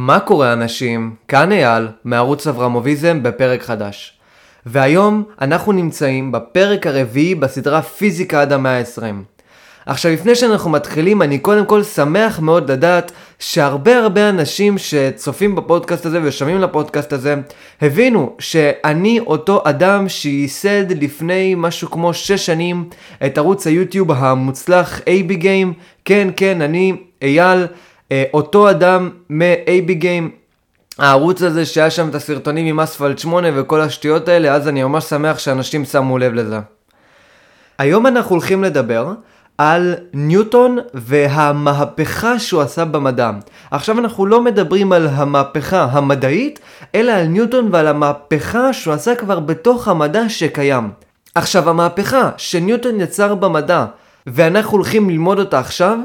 מה קורה אנשים? כאן אייל, מערוץ אברמוביזם בפרק חדש. והיום אנחנו נמצאים בפרק הרביעי בסדרה פיזיקה עד המאה ה-20. עכשיו לפני שאנחנו מתחילים אני קודם כל שמח מאוד לדעת שהרבה הרבה אנשים שצופים בפודקאסט הזה ושומעים לפודקאסט הזה הבינו שאני אותו אדם שייסד לפני משהו כמו 6 שנים את ערוץ היוטיוב המוצלח AB Game כן כן אני אייל אותו אדם מ-AB Game הערוץ הזה שהיה שם את הסרטונים עם אספלט 8 וכל השטויות האלה אז אני ממש שמח שאנשים שמו לב לזה. היום אנחנו הולכים לדבר על ניוטון והמהפכה שהוא עשה במדע. עכשיו אנחנו לא מדברים על המהפכה המדעית, אלא על ניוטון ועל המהפכה שהוא עשה כבר בתוך המדע שקיים. עכשיו המהפכה שניוטון יצר במדע, ואנחנו הולכים ללמוד אותה עכשיו,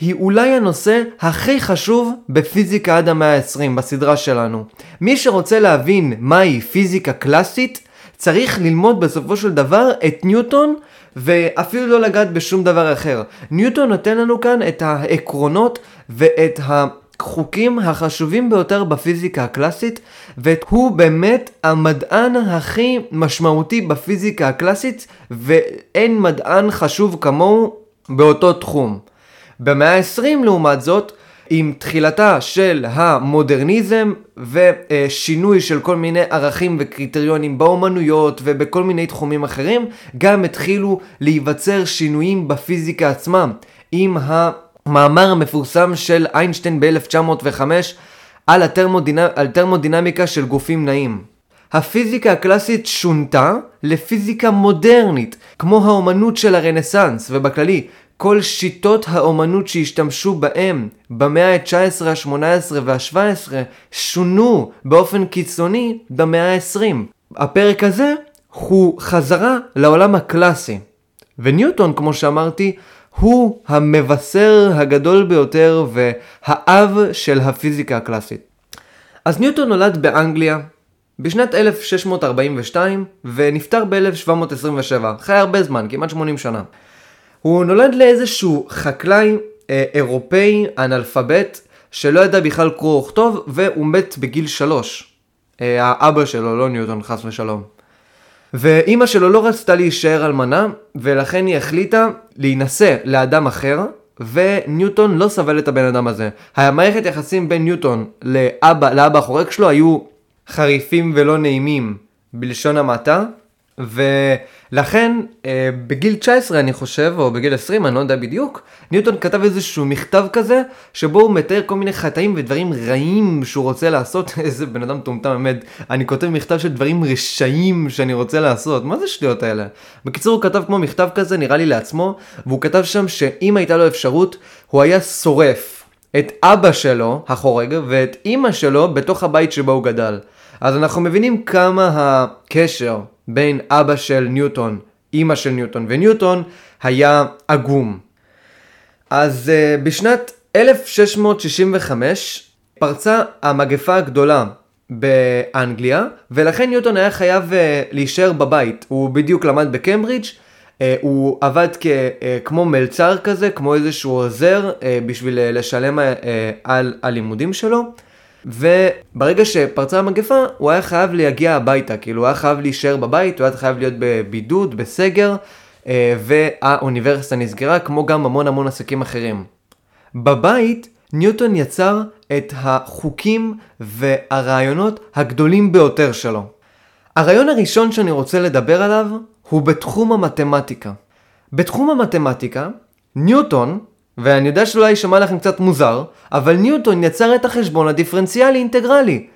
היא אולי הנושא הכי חשוב בפיזיקה עד המאה ה-20 בסדרה שלנו. מי שרוצה להבין מהי פיזיקה קלאסית, צריך ללמוד בסופו של דבר את ניוטון ואפילו לא לגעת בשום דבר אחר. ניוטון נותן לנו כאן את העקרונות ואת החוקים החשובים ביותר בפיזיקה הקלאסית, והוא באמת המדען הכי משמעותי בפיזיקה הקלאסית, ואין מדען חשוב כמוהו באותו תחום. במאה ה-20 לעומת זאת, עם תחילתה של המודרניזם ושינוי של כל מיני ערכים וקריטריונים באומנויות ובכל מיני תחומים אחרים, גם התחילו להיווצר שינויים בפיזיקה עצמה, עם המאמר המפורסם של איינשטיין ב-1905 על, התרמודינמ... על תרמודינמיקה של גופים נעים. הפיזיקה הקלאסית שונתה לפיזיקה מודרנית, כמו האומנות של הרנסאנס, ובכללי, כל שיטות האומנות שהשתמשו בהם במאה ה-19, ה-18 וה-17 שונו באופן קיצוני במאה ה-20. הפרק הזה הוא חזרה לעולם הקלאסי. וניוטון, כמו שאמרתי, הוא המבשר הגדול ביותר והאב של הפיזיקה הקלאסית. אז ניוטון נולד באנגליה בשנת 1642 ונפטר ב-1727, חי הרבה זמן, כמעט 80 שנה. הוא נולד לאיזשהו חקלאי אה, אירופאי אנאלפבית שלא ידע בכלל קרוא וכתוב והוא מת בגיל שלוש. אה, האבא שלו, לא ניוטון, חס ושלום. ואימא שלו לא רצתה להישאר אלמנה ולכן היא החליטה להינשא לאדם אחר וניוטון לא סבל את הבן אדם הזה. המערכת יחסים בין ניוטון לאבא, לאבא החורק שלו היו חריפים ולא נעימים בלשון המעטה ולכן אה, בגיל 19 אני חושב, או בגיל 20, אני לא יודע בדיוק, ניוטון כתב איזשהו מכתב כזה, שבו הוא מתאר כל מיני חטאים ודברים רעים שהוא רוצה לעשות, איזה בן אדם טומטם באמת, אני כותב מכתב של דברים רשעים שאני רוצה לעשות, מה זה שטויות האלה? בקיצור הוא כתב כמו מכתב כזה, נראה לי לעצמו, והוא כתב שם שאם הייתה לו אפשרות, הוא היה שורף את אבא שלו, החורג, ואת אימא שלו בתוך הבית שבו הוא גדל. אז אנחנו מבינים כמה הקשר בין אבא של ניוטון, אימא של ניוטון וניוטון היה עגום. אז uh, בשנת 1665 פרצה המגפה הגדולה באנגליה, ולכן ניוטון היה חייב uh, להישאר בבית. הוא בדיוק למד בקיימברידג', uh, הוא עבד כ, uh, כמו מלצר כזה, כמו איזשהו עוזר, uh, בשביל uh, לשלם uh, על הלימודים שלו. וברגע שפרצה המגפה, הוא היה חייב להגיע הביתה, כאילו הוא היה חייב להישאר בבית, הוא היה חייב להיות בבידוד, בסגר, אה, והאוניברסיטה נסגרה, כמו גם המון המון עסקים אחרים. בבית, ניוטון יצר את החוקים והרעיונות הגדולים ביותר שלו. הרעיון הראשון שאני רוצה לדבר עליו הוא בתחום המתמטיקה. בתחום המתמטיקה, ניוטון ואני יודע שאולי יישמע לכם קצת מוזר, אבל ניוטון יצר את החשבון הדיפרנציאלי אינטגרלי.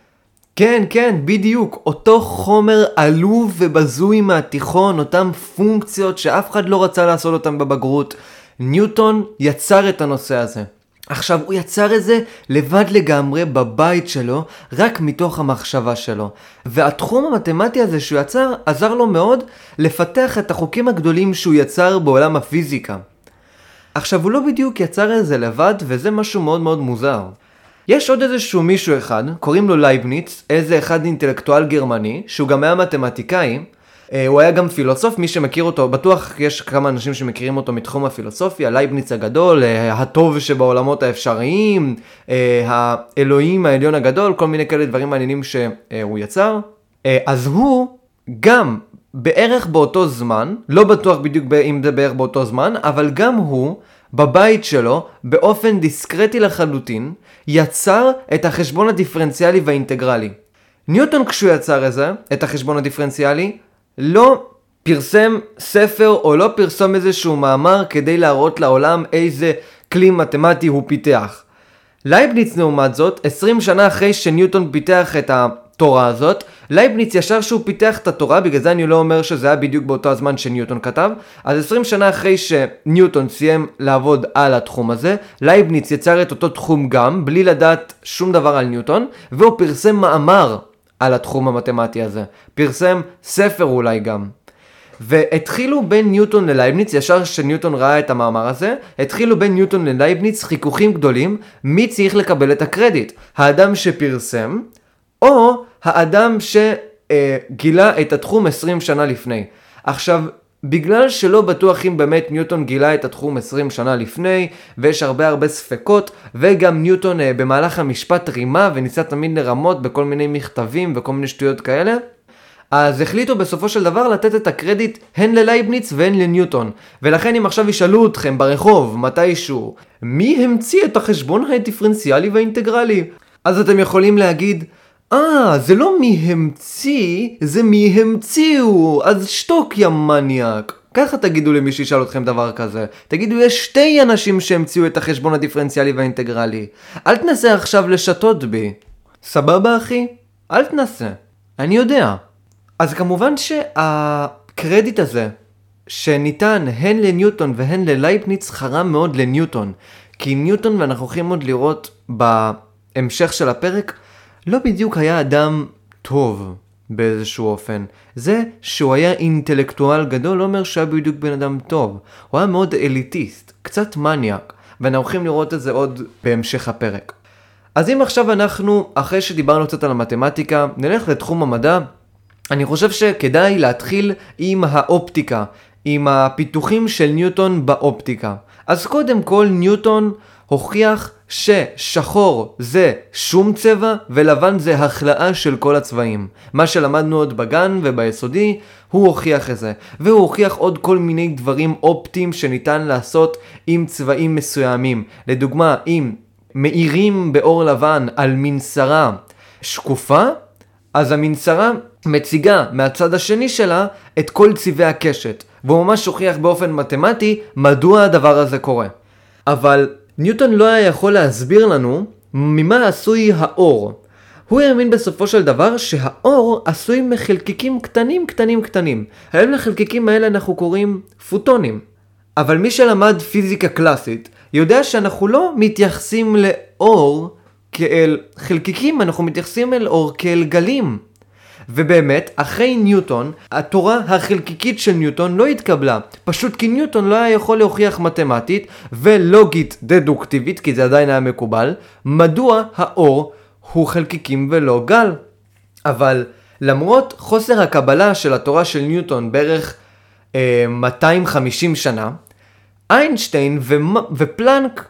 כן, כן, בדיוק, אותו חומר עלוב ובזוי מהתיכון, אותם פונקציות שאף אחד לא רצה לעשות אותם בבגרות. ניוטון יצר את הנושא הזה. עכשיו, הוא יצר את זה לבד לגמרי בבית שלו, רק מתוך המחשבה שלו. והתחום המתמטי הזה שהוא יצר, עזר לו מאוד לפתח את החוקים הגדולים שהוא יצר בעולם הפיזיקה. עכשיו הוא לא בדיוק יצר את זה לבד וזה משהו מאוד מאוד מוזר. יש עוד איזשהו מישהו אחד, קוראים לו לייבניץ, איזה אחד אינטלקטואל גרמני, שהוא גם היה מתמטיקאי, אה, הוא היה גם פילוסוף, מי שמכיר אותו, בטוח יש כמה אנשים שמכירים אותו מתחום הפילוסופיה, לייבניץ הגדול, אה, הטוב שבעולמות האפשריים, אה, האלוהים העליון הגדול, כל מיני כאלה דברים מעניינים שהוא יצר. אז הוא גם בערך באותו זמן, לא בטוח בדיוק אם זה בערך באותו זמן, אבל גם הוא, בבית שלו, באופן דיסקרטי לחלוטין, יצר את החשבון הדיפרנציאלי והאינטגרלי. ניוטון כשהוא יצר את זה, את החשבון הדיפרנציאלי, לא פרסם ספר או לא פרסם איזשהו מאמר כדי להראות לעולם איזה כלי מתמטי הוא פיתח. לייבניץ לעומת זאת, 20 שנה אחרי שניוטון פיתח את התורה הזאת, לייבניץ ישר שהוא פיתח את התורה, בגלל זה אני לא אומר שזה היה בדיוק באותו הזמן שניוטון כתב, אז 20 שנה אחרי שניוטון סיים לעבוד על התחום הזה, לייבניץ יצר את אותו תחום גם, בלי לדעת שום דבר על ניוטון, והוא פרסם מאמר על התחום המתמטי הזה. פרסם ספר אולי גם. והתחילו בין ניוטון ללייבניץ, ישר שניוטון ראה את המאמר הזה, התחילו בין ניוטון ללייבניץ חיכוכים גדולים, מי צריך לקבל את הקרדיט? האדם שפרסם, או האדם שגילה את התחום 20 שנה לפני. עכשיו, בגלל שלא בטוח אם באמת ניוטון גילה את התחום 20 שנה לפני, ויש הרבה הרבה ספקות, וגם ניוטון אה, במהלך המשפט רימה וניסה תמיד לרמות בכל מיני מכתבים וכל מיני שטויות כאלה, אז החליטו בסופו של דבר לתת את הקרדיט הן ללייבניץ והן לניוטון. ולכן אם עכשיו ישאלו אתכם ברחוב, מתישהו, מי המציא את החשבון הדיפרנציאלי והאינטגרלי? אז אתם יכולים להגיד, אה, זה לא מי המציא, זה מי המציאו, אז שתוק יא מניאק. ככה תגידו למי שישאל אתכם דבר כזה. תגידו, יש שתי אנשים שהמציאו את החשבון הדיפרנציאלי והאינטגרלי. אל תנסה עכשיו לשתות בי. סבבה אחי? אל תנסה. אני יודע. אז כמובן שהקרדיט הזה, שניתן הן לניוטון והן ללייפניץ, חרם מאוד לניוטון. כי ניוטון, ואנחנו הולכים עוד לראות בהמשך של הפרק, לא בדיוק היה אדם טוב באיזשהו אופן. זה שהוא היה אינטלקטואל גדול לא אומר שהיה בדיוק בן אדם טוב. הוא היה מאוד אליטיסט, קצת מניאק, ואנחנו הולכים לראות את זה עוד בהמשך הפרק. אז אם עכשיו אנחנו, אחרי שדיברנו קצת על המתמטיקה, נלך לתחום המדע, אני חושב שכדאי להתחיל עם האופטיקה, עם הפיתוחים של ניוטון באופטיקה. אז קודם כל ניוטון הוכיח ששחור זה שום צבע ולבן זה החלאה של כל הצבעים. מה שלמדנו עוד בגן וביסודי, הוא הוכיח את זה. והוא הוכיח עוד כל מיני דברים אופטיים שניתן לעשות עם צבעים מסוימים. לדוגמה, אם מאירים באור לבן על מנסרה שקופה, אז המנסרה מציגה מהצד השני שלה את כל צבעי הקשת. והוא ממש הוכיח באופן מתמטי מדוע הדבר הזה קורה. אבל ניוטון לא היה יכול להסביר לנו ממה עשוי האור. הוא האמין בסופו של דבר שהאור עשוי מחלקיקים קטנים קטנים קטנים. היום לחלקיקים האלה אנחנו קוראים פוטונים. אבל מי שלמד פיזיקה קלאסית יודע שאנחנו לא מתייחסים לאור כאל חלקיקים, אנחנו מתייחסים אל אור כאל גלים. ובאמת, אחרי ניוטון, התורה החלקיקית של ניוטון לא התקבלה. פשוט כי ניוטון לא היה יכול להוכיח מתמטית ולוגית דדוקטיבית, כי זה עדיין היה מקובל, מדוע האור הוא חלקיקים ולא גל. אבל למרות חוסר הקבלה של התורה של ניוטון בערך אה, 250 שנה, איינשטיין ופלנק אה,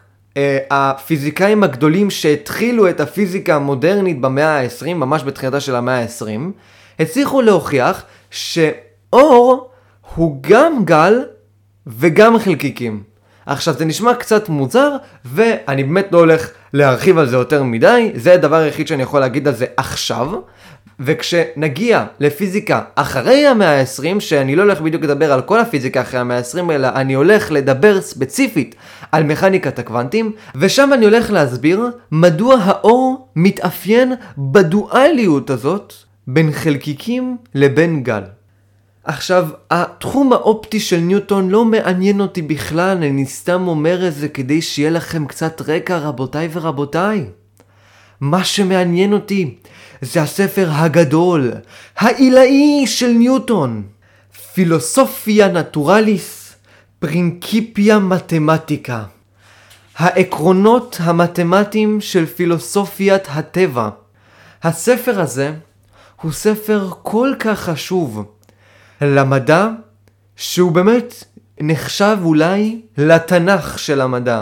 הפיזיקאים הגדולים שהתחילו את הפיזיקה המודרנית במאה ה-20, ממש בתחילתה של המאה ה-20, הצליחו להוכיח שאור הוא גם גל וגם חלקיקים. עכשיו זה נשמע קצת מוזר, ואני באמת לא הולך להרחיב על זה יותר מדי, זה הדבר היחיד שאני יכול להגיד על זה עכשיו, וכשנגיע לפיזיקה אחרי המאה ה-20, שאני לא הולך בדיוק לדבר על כל הפיזיקה אחרי המאה ה-20, אלא אני הולך לדבר ספציפית על מכניקת הקוונטים, ושם אני הולך להסביר מדוע האור מתאפיין בדואליות הזאת בין חלקיקים לבין גל. עכשיו, התחום האופטי של ניוטון לא מעניין אותי בכלל, אני סתם אומר את זה כדי שיהיה לכם קצת רקע, רבותיי ורבותיי. מה שמעניין אותי זה הספר הגדול, העילאי של ניוטון, פילוסופיה נטורליס, פרינקיפיה מתמטיקה. העקרונות המתמטיים של פילוסופיית הטבע. הספר הזה הוא ספר כל כך חשוב. למדע שהוא באמת נחשב אולי לתנ"ך של המדע.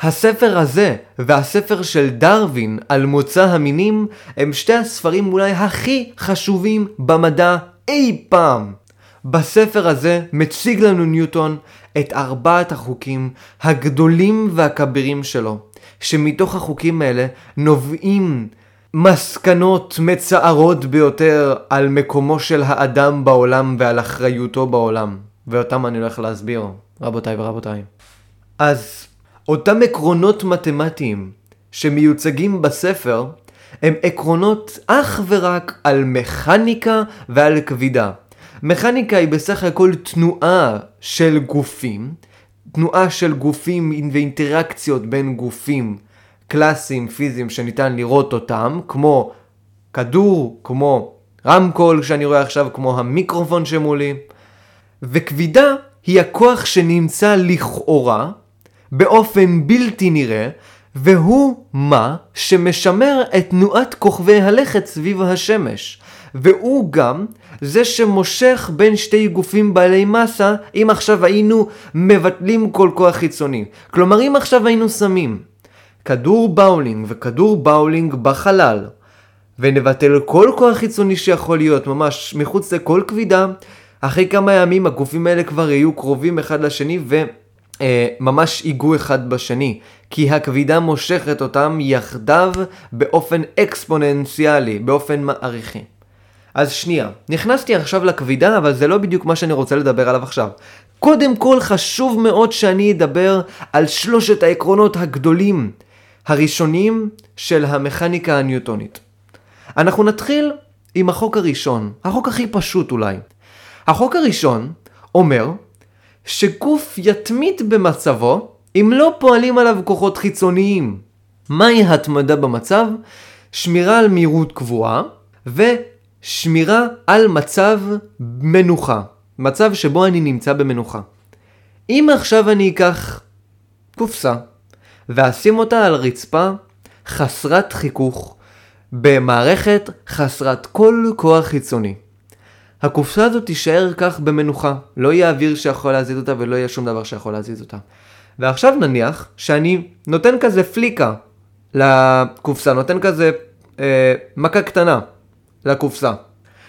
הספר הזה והספר של דרווין על מוצא המינים הם שתי הספרים אולי הכי חשובים במדע אי פעם. בספר הזה מציג לנו ניוטון את ארבעת החוקים הגדולים והכבירים שלו, שמתוך החוקים האלה נובעים מסקנות מצערות ביותר על מקומו של האדם בעולם ועל אחריותו בעולם, ואותם אני הולך להסביר, רבותיי ורבותיי. אז אותם עקרונות מתמטיים שמיוצגים בספר הם עקרונות אך ורק על מכניקה ועל כבידה. מכניקה היא בסך הכל תנועה של גופים, תנועה של גופים ואינטראקציות בין גופים קלאסיים, פיזיים, שניתן לראות אותם, כמו כדור, כמו רמקול שאני רואה עכשיו, כמו המיקרופון שמולי. וכבידה היא הכוח שנמצא לכאורה, באופן בלתי נראה, והוא מה שמשמר את תנועת כוכבי הלכת סביב השמש. והוא גם זה שמושך בין שתי גופים בעלי מסה, אם עכשיו היינו מבטלים כל כוח חיצוני. כלומר, אם עכשיו היינו שמים כדור באולינג וכדור באולינג בחלל, ונבטל כל כוח חיצוני שיכול להיות ממש מחוץ לכל כבידה, אחרי כמה ימים הגופים האלה כבר יהיו קרובים אחד לשני וממש אה, ייגעו אחד בשני, כי הכבידה מושכת אותם יחדיו באופן אקספוננציאלי, באופן מעריכי. אז שנייה, נכנסתי עכשיו לכבידה, אבל זה לא בדיוק מה שאני רוצה לדבר עליו עכשיו. קודם כל חשוב מאוד שאני אדבר על שלושת העקרונות הגדולים הראשונים של המכניקה הניוטונית. אנחנו נתחיל עם החוק הראשון, החוק הכי פשוט אולי. החוק הראשון אומר שגוף יתמיד במצבו אם לא פועלים עליו כוחות חיצוניים. מהי התמדה במצב? שמירה על מהירות קבועה ושמירה על מצב מנוחה, מצב שבו אני נמצא במנוחה. אם עכשיו אני אקח קופסה ואשים אותה על רצפה חסרת חיכוך במערכת חסרת כל כוח חיצוני. הקופסה הזאת תישאר כך במנוחה, לא יהיה אוויר שיכול להזיז אותה ולא יהיה שום דבר שיכול להזיז אותה. ועכשיו נניח שאני נותן כזה פליקה לקופסה, נותן כזה אה, מכה קטנה לקופסה.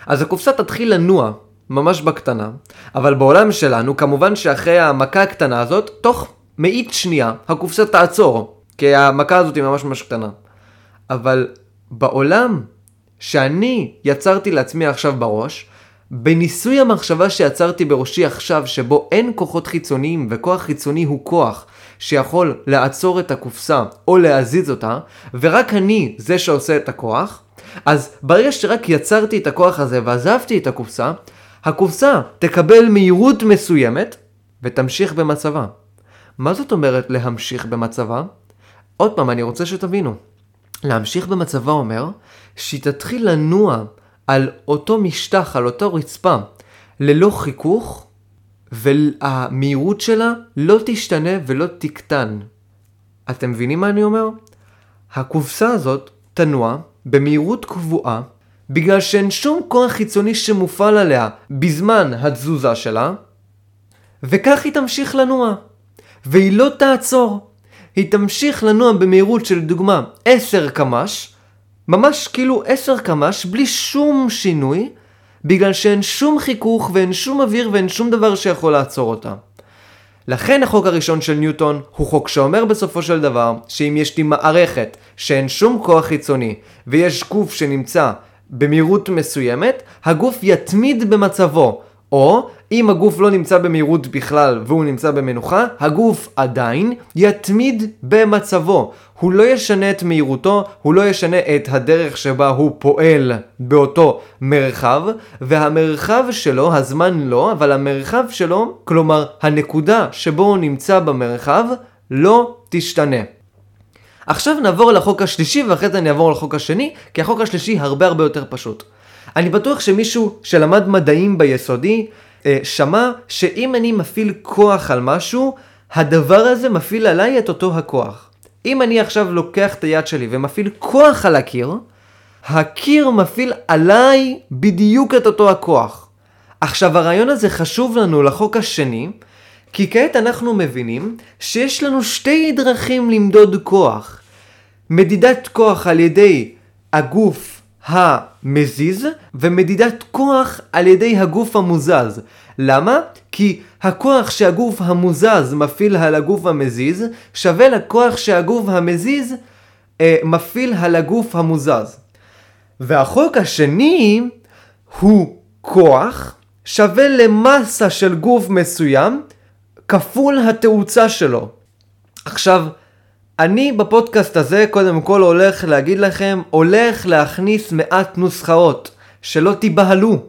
אז הקופסה תתחיל לנוע ממש בקטנה, אבל בעולם שלנו כמובן שאחרי המכה הקטנה הזאת, תוך מאית שנייה הקופסה תעצור, כי המכה הזאת היא ממש ממש קטנה. אבל בעולם שאני יצרתי לעצמי עכשיו בראש, בניסוי המחשבה שיצרתי בראשי עכשיו, שבו אין כוחות חיצוניים וכוח חיצוני הוא כוח שיכול לעצור את הקופסה או להזיז אותה, ורק אני זה שעושה את הכוח, אז ברגע שרק יצרתי את הכוח הזה ועזבתי את הקופסה, הקופסה תקבל מהירות מסוימת ותמשיך במצבה. מה זאת אומרת להמשיך במצבה? עוד פעם, אני רוצה שתבינו. להמשיך במצבה אומר שהיא תתחיל לנוע על אותו משטח, על אותו רצפה, ללא חיכוך, והמהירות שלה לא תשתנה ולא תקטן. אתם מבינים מה אני אומר? הקופסה הזאת תנוע במהירות קבועה בגלל שאין שום כוח חיצוני שמופעל עליה בזמן התזוזה שלה, וכך היא תמשיך לנוע. והיא לא תעצור. היא תמשיך לנוע במהירות של דוגמה 10 קמ"ש, ממש כאילו 10 קמ"ש, בלי שום שינוי, בגלל שאין שום חיכוך ואין שום אוויר ואין שום דבר שיכול לעצור אותה. לכן החוק הראשון של ניוטון הוא חוק שאומר בסופו של דבר שאם יש לי מערכת שאין שום כוח חיצוני ויש גוף שנמצא במהירות מסוימת, הגוף יתמיד במצבו, או אם הגוף לא נמצא במהירות בכלל והוא נמצא במנוחה, הגוף עדיין יתמיד במצבו. הוא לא ישנה את מהירותו, הוא לא ישנה את הדרך שבה הוא פועל באותו מרחב, והמרחב שלו, הזמן לא, אבל המרחב שלו, כלומר הנקודה שבו הוא נמצא במרחב, לא תשתנה. עכשיו נעבור לחוק השלישי ואחרי זה אני אעבור לחוק השני, כי החוק השלישי הרבה הרבה יותר פשוט. אני בטוח שמישהו שלמד מדעים ביסודי אה, שמע שאם אני מפעיל כוח על משהו, הדבר הזה מפעיל עליי את אותו הכוח. אם אני עכשיו לוקח את היד שלי ומפעיל כוח על הקיר, הקיר מפעיל עליי בדיוק את אותו הכוח. עכשיו הרעיון הזה חשוב לנו לחוק השני, כי כעת אנחנו מבינים שיש לנו שתי דרכים למדוד כוח. מדידת כוח על ידי הגוף המזיז ומדידת כוח על ידי הגוף המוזז. למה? כי הכוח שהגוף המוזז מפעיל על הגוף המזיז שווה לכוח שהגוף המזיז אה, מפעיל על הגוף המוזז. והחוק השני הוא כוח שווה למסה של גוף מסוים כפול התאוצה שלו. עכשיו, אני בפודקאסט הזה קודם כל הולך להגיד לכם, הולך להכניס מעט נוסחאות, שלא תיבהלו.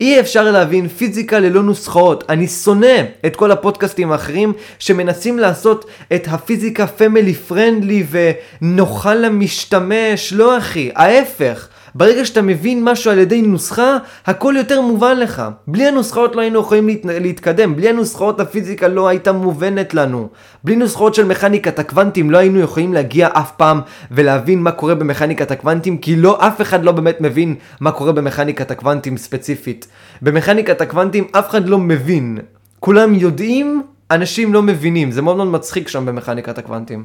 אי אפשר להבין פיזיקה ללא נוסחאות. אני שונא את כל הפודקאסטים האחרים שמנסים לעשות את הפיזיקה פמילי פרנדלי ונוחה למשתמש. לא אחי, ההפך. ברגע שאתה מבין משהו על ידי נוסחה, הכל יותר מובן לך. בלי הנוסחאות לא היינו יכולים להת... להתקדם, בלי הנוסחאות הפיזיקה לא הייתה מובנת לנו. בלי נוסחאות של מכניקת הקוונטים לא היינו יכולים להגיע אף פעם ולהבין מה קורה במכניקת הקוונטים, כי לא, אף אחד לא באמת מבין מה קורה במכניקת הקוונטים ספציפית. במכניקת הקוונטים אף אחד לא מבין. כולם יודעים, אנשים לא מבינים. זה מאוד מאוד מצחיק שם במכניקת הקוונטים.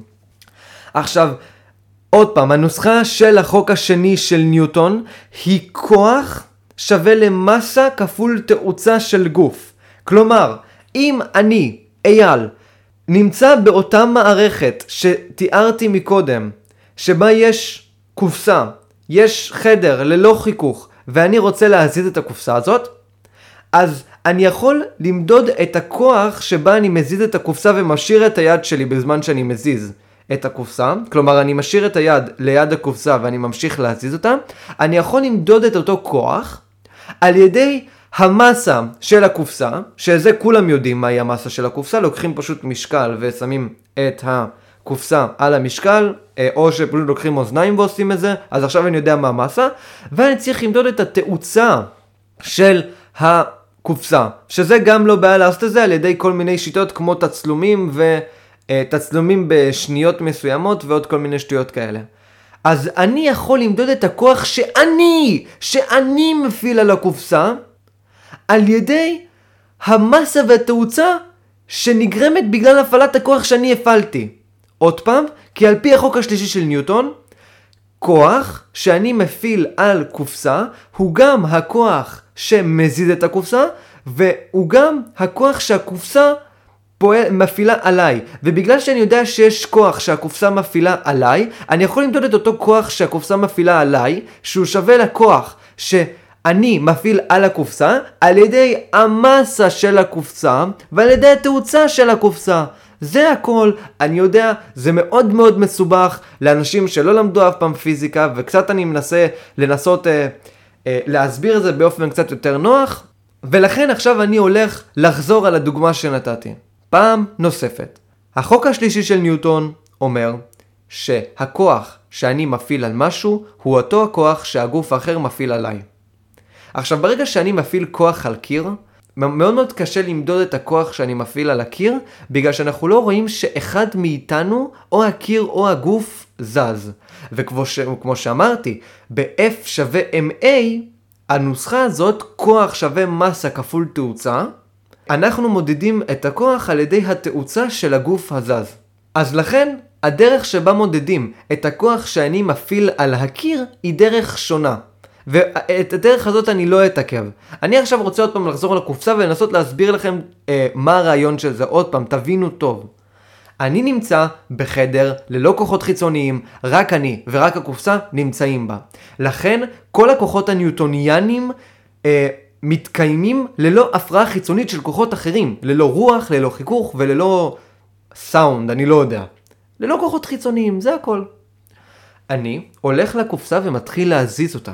עכשיו, עוד פעם, הנוסחה של החוק השני של ניוטון היא כוח שווה למסה כפול תאוצה של גוף. כלומר, אם אני, אייל, נמצא באותה מערכת שתיארתי מקודם, שבה יש קופסה, יש חדר ללא חיכוך, ואני רוצה להזיז את הקופסה הזאת, אז אני יכול למדוד את הכוח שבה אני מזיז את הקופסה ומשאיר את היד שלי בזמן שאני מזיז. את הקופסה, כלומר אני משאיר את היד ליד הקופסה ואני ממשיך להזיז אותה, אני יכול למדוד את אותו כוח על ידי המסה של הקופסה, שזה כולם יודעים מהי המסה של הקופסה, לוקחים פשוט משקל ושמים את הקופסה על המשקל, אה, או שפשוט לוקחים אוזניים ועושים את זה, אז עכשיו אני יודע מה המסה, ואני צריך למדוד את התאוצה של הקופסה, שזה גם לא בעיה לעשות את זה על ידי כל מיני שיטות כמו תצלומים ו... אה, תצלומים בשניות מסוימות ועוד כל מיני שטויות כאלה. אז אני יכול למדוד את הכוח שאני, שאני מפעיל על הקופסה, על ידי המסה והתאוצה שנגרמת בגלל הפעלת הכוח שאני הפעלתי. עוד פעם, כי על פי החוק השלישי של ניוטון, כוח שאני מפעיל על קופסה הוא גם הכוח שמזיז את הקופסה, והוא גם הכוח שהקופסה פועל, מפעילה עליי, ובגלל שאני יודע שיש כוח שהקופסה מפעילה עליי, אני יכול למדוד את אותו כוח שהקופסה מפעילה עליי, שהוא שווה לכוח שאני מפעיל על הקופסה, על ידי המסה של הקופסה, ועל ידי התאוצה של הקופסה. זה הכל, אני יודע, זה מאוד מאוד מסובך לאנשים שלא למדו אף פעם פיזיקה, וקצת אני מנסה לנסות אה, אה, להסביר את זה באופן קצת יותר נוח, ולכן עכשיו אני הולך לחזור על הדוגמה שנתתי. פעם נוספת. החוק השלישי של ניוטון אומר שהכוח שאני מפעיל על משהו הוא אותו הכוח שהגוף האחר מפעיל עליי. עכשיו ברגע שאני מפעיל כוח על קיר, מאוד מאוד קשה למדוד את הכוח שאני מפעיל על הקיר, בגלל שאנחנו לא רואים שאחד מאיתנו, או הקיר או הגוף, זז. וכמו ש... שאמרתי, ב-F שווה MA, הנוסחה הזאת, כוח שווה מסה כפול תאוצה, אנחנו מודדים את הכוח על ידי התאוצה של הגוף הזז. אז לכן, הדרך שבה מודדים את הכוח שאני מפעיל על הקיר היא דרך שונה. ואת הדרך הזאת אני לא אתעכב. אני עכשיו רוצה עוד פעם לחזור לקופסה ולנסות להסביר לכם אה, מה הרעיון של זה. עוד פעם, תבינו טוב. אני נמצא בחדר ללא כוחות חיצוניים, רק אני ורק הקופסה נמצאים בה. לכן כל הכוחות הניוטוניאנים אה, מתקיימים ללא הפרעה חיצונית של כוחות אחרים, ללא רוח, ללא חיכוך וללא סאונד, אני לא יודע. ללא כוחות חיצוניים, זה הכל. אני הולך לקופסה ומתחיל להזיז אותה.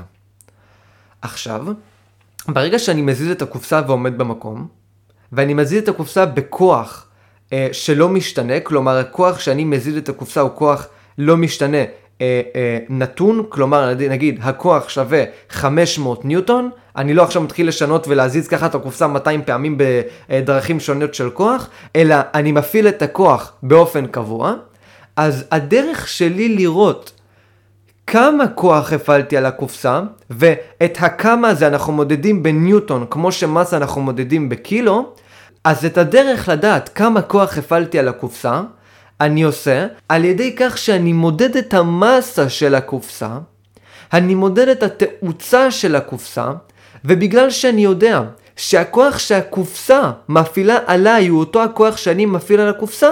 עכשיו, ברגע שאני מזיז את הקופסה ועומד במקום, ואני מזיז את הקופסה בכוח אה, שלא משתנה, כלומר הכוח שאני מזיז את הקופסה הוא כוח לא משתנה, אה, אה, נתון, כלומר נגיד הכוח שווה 500 ניוטון, אני לא עכשיו מתחיל לשנות ולהזיז ככה את הקופסה 200 פעמים בדרכים שונות של כוח, אלא אני מפעיל את הכוח באופן קבוע, אז הדרך שלי לראות כמה כוח הפעלתי על הקופסה, ואת הכמה הזה אנחנו מודדים בניוטון, כמו שמסה אנחנו מודדים בקילו, אז את הדרך לדעת כמה כוח הפעלתי על הקופסה, אני עושה על ידי כך שאני מודד את המסה של הקופסה, אני מודד את התאוצה של הקופסה, ובגלל שאני יודע שהכוח שהקופסה מפעילה עליי הוא אותו הכוח שאני מפעיל על הקופסה,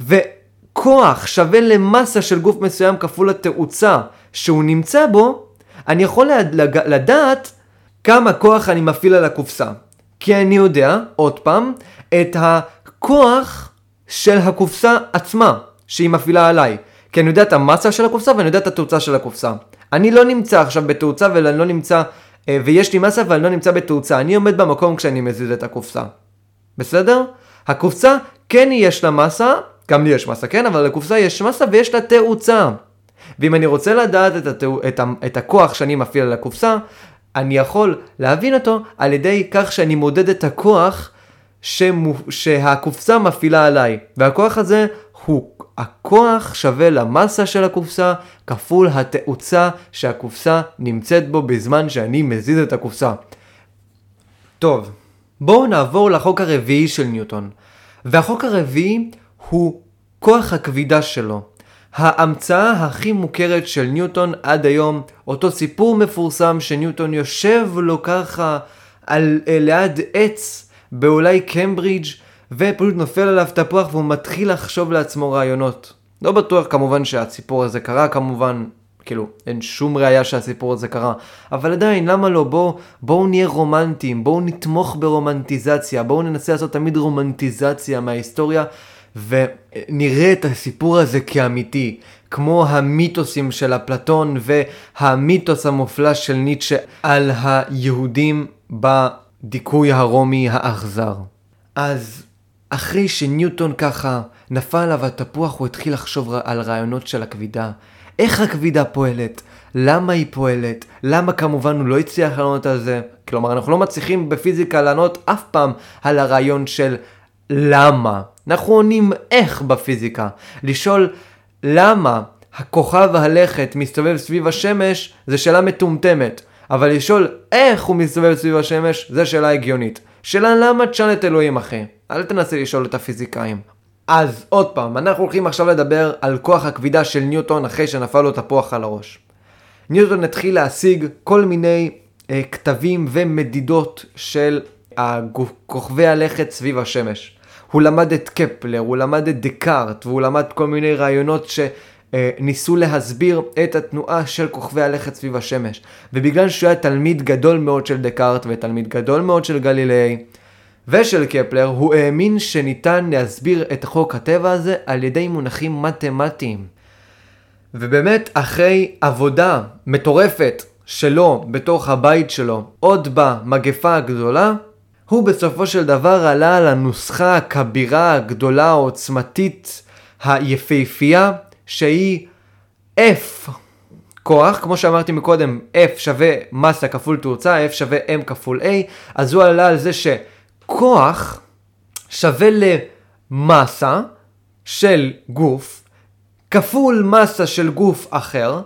וכוח שווה למסה של גוף מסוים כפול התאוצה שהוא נמצא בו, אני יכול לדעת כמה כוח אני מפעיל על הקופסה. כי אני יודע, עוד פעם, את הכוח של הקופסה עצמה, שהיא מפעילה עליי. כי אני יודע את המסה של הקופסה ואני יודע את התאוצה של הקופסה. אני לא נמצא עכשיו בתאוצה ואני לא נמצא, אה, ויש לי מסה ואני לא נמצא בתאוצה. אני עומד במקום כשאני מזיז את הקופסה. בסדר? הקופסה כן יש לה מסה, גם לי יש מסה, כן? אבל לקופסה יש מסה ויש לה תאוצה. ואם אני רוצה לדעת את, התאו, את, ה, את הכוח שאני מפעיל על הקופסה, אני יכול להבין אותו על ידי כך שאני מודד את הכוח שמו, שהקופסה מפעילה עליי. והכוח הזה הוא הכוח שווה למסה של הקופסה כפול התאוצה שהקופסה נמצאת בו בזמן שאני מזיז את הקופסה. טוב, בואו נעבור לחוק הרביעי של ניוטון. והחוק הרביעי הוא כוח הכבידה שלו. ההמצאה הכי מוכרת של ניוטון עד היום, אותו סיפור מפורסם שניוטון יושב לו ככה על, ליד עץ באולי קמברידג' ופשוט נופל עליו תפוח והוא מתחיל לחשוב לעצמו רעיונות. לא בטוח כמובן שהסיפור הזה קרה כמובן, כאילו אין שום ראייה שהסיפור הזה קרה, אבל עדיין למה לא בואו בוא נהיה רומנטיים, בואו נתמוך ברומנטיזציה, בואו ננסה לעשות תמיד רומנטיזציה מההיסטוריה ונראה את הסיפור הזה כאמיתי, כמו המיתוסים של אפלטון והמיתוס המופלא של ניטשה על היהודים בדיכוי הרומי האכזר. אז אחרי שניוטון ככה נפל עליו התפוח, הוא התחיל לחשוב על רעיונות של הכבידה. איך הכבידה פועלת? למה היא פועלת? למה כמובן הוא לא הצליח לענות על זה? כלומר, אנחנו לא מצליחים בפיזיקה לענות אף פעם על הרעיון של למה. אנחנו עונים איך בפיזיקה. לשאול למה הכוכב הלכת מסתובב סביב השמש זה שאלה מטומטמת. אבל לשאול איך הוא מסתובב סביב השמש זה שאלה הגיונית. שאלה למה תשאל את אלוהים אחי. אל תנסה לשאול את הפיזיקאים. אז עוד פעם, אנחנו הולכים עכשיו לדבר על כוח הכבידה של ניוטון אחרי שנפל לו תפוח על הראש. ניוטון התחיל להשיג כל מיני אה, כתבים ומדידות של כוכבי הלכת סביב השמש. הוא למד את קפלר, הוא למד את דקארט, והוא למד כל מיני רעיונות שניסו להסביר את התנועה של כוכבי הלכת סביב השמש. ובגלל שהוא היה תלמיד גדול מאוד של דקארט ותלמיד גדול מאוד של גלילאי, ושל קפלר, הוא האמין שניתן להסביר את חוק הטבע הזה על ידי מונחים מתמטיים. ובאמת, אחרי עבודה מטורפת שלו בתוך הבית שלו, עוד במגפה הגדולה, הוא בסופו של דבר עלה על הנוסחה הכבירה, הגדולה, העוצמתית, היפהפייה, שהיא F כוח, כמו שאמרתי מקודם, F שווה מסה כפול תאוצה, F שווה M כפול A, אז הוא עלה על זה שכוח שווה למסה של גוף, כפול מסה של גוף אחר,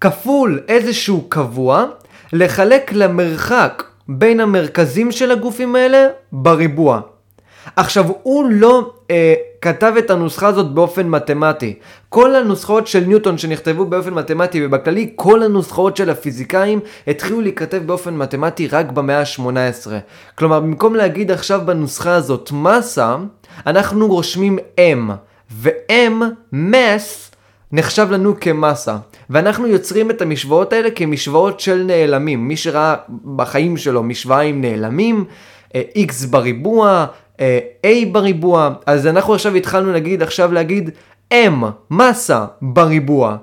כפול איזשהו קבוע, לחלק למרחק בין המרכזים של הגופים האלה בריבוע. עכשיו, הוא לא אה, כתב את הנוסחה הזאת באופן מתמטי. כל הנוסחאות של ניוטון שנכתבו באופן מתמטי, ובכללי כל הנוסחאות של הפיזיקאים התחילו להיכתב באופן מתמטי רק במאה ה-18. כלומר, במקום להגיד עכשיו בנוסחה הזאת מסה, אנחנו רושמים M, ו-M, מס, נחשב לנו כמסה. ואנחנו יוצרים את המשוואות האלה כמשוואות של נעלמים. מי שראה בחיים שלו משוואה עם נעלמים, אה, x בריבוע, a בריבוע, אז אנחנו עכשיו התחלנו להגיד, עכשיו להגיד m, מסה בריבוע.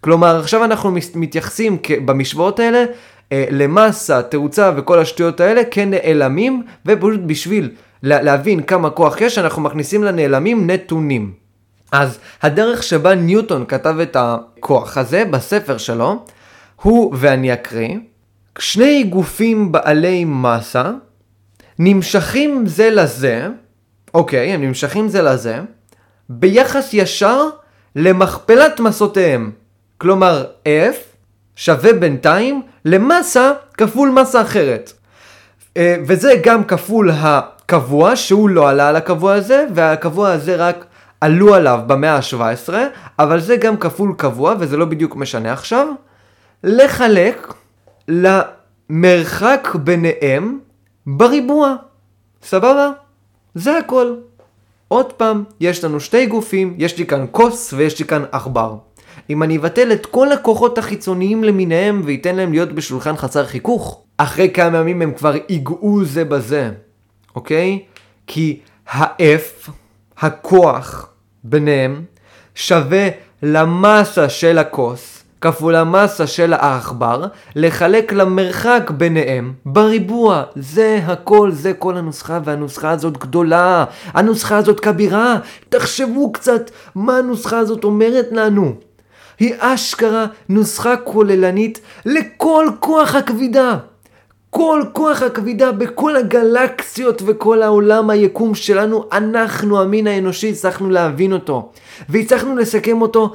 כלומר, עכשיו אנחנו מתייחסים במשוואות האלה אה, למסה, תאוצה וכל השטויות האלה כנעלמים, ופשוט בשביל להבין כמה כוח יש, אנחנו מכניסים לנעלמים נתונים. אז הדרך שבה ניוטון כתב את הכוח הזה בספר שלו, הוא, ואני אקריא, שני גופים בעלי מסה נמשכים זה לזה, אוקיי, הם נמשכים זה לזה, ביחס ישר למכפלת מסותיהם. כלומר F שווה בינתיים למסה כפול מסה אחרת. אה, וזה גם כפול הקבוע שהוא לא עלה על הקבוע הזה, והקבוע הזה רק עלו עליו במאה ה-17, אבל זה גם כפול קבוע וזה לא בדיוק משנה עכשיו. לחלק למרחק ביניהם בריבוע. סבבה? זה הכל. עוד פעם, יש לנו שתי גופים, יש לי כאן כוס ויש לי כאן עכבר. אם אני אבטל את כל הכוחות החיצוניים למיניהם ואתן להם להיות בשולחן חצר חיכוך, אחרי כמה ימים הם כבר ייגעו זה בזה, אוקיי? כי ה-F, הכוח ביניהם, שווה למסה של הכוס כפול המסה של העכבר, לחלק למרחק ביניהם בריבוע. זה הכל, זה כל הנוסחה, והנוסחה הזאת גדולה, הנוסחה הזאת כבירה. תחשבו קצת מה הנוסחה הזאת אומרת לנו. היא אשכרה נוסחה כוללנית לכל כוח הכבידה. כל כוח הכבידה בכל הגלקסיות וכל העולם היקום שלנו, אנחנו, המין האנושי, הצלחנו להבין אותו. והצלחנו לסכם אותו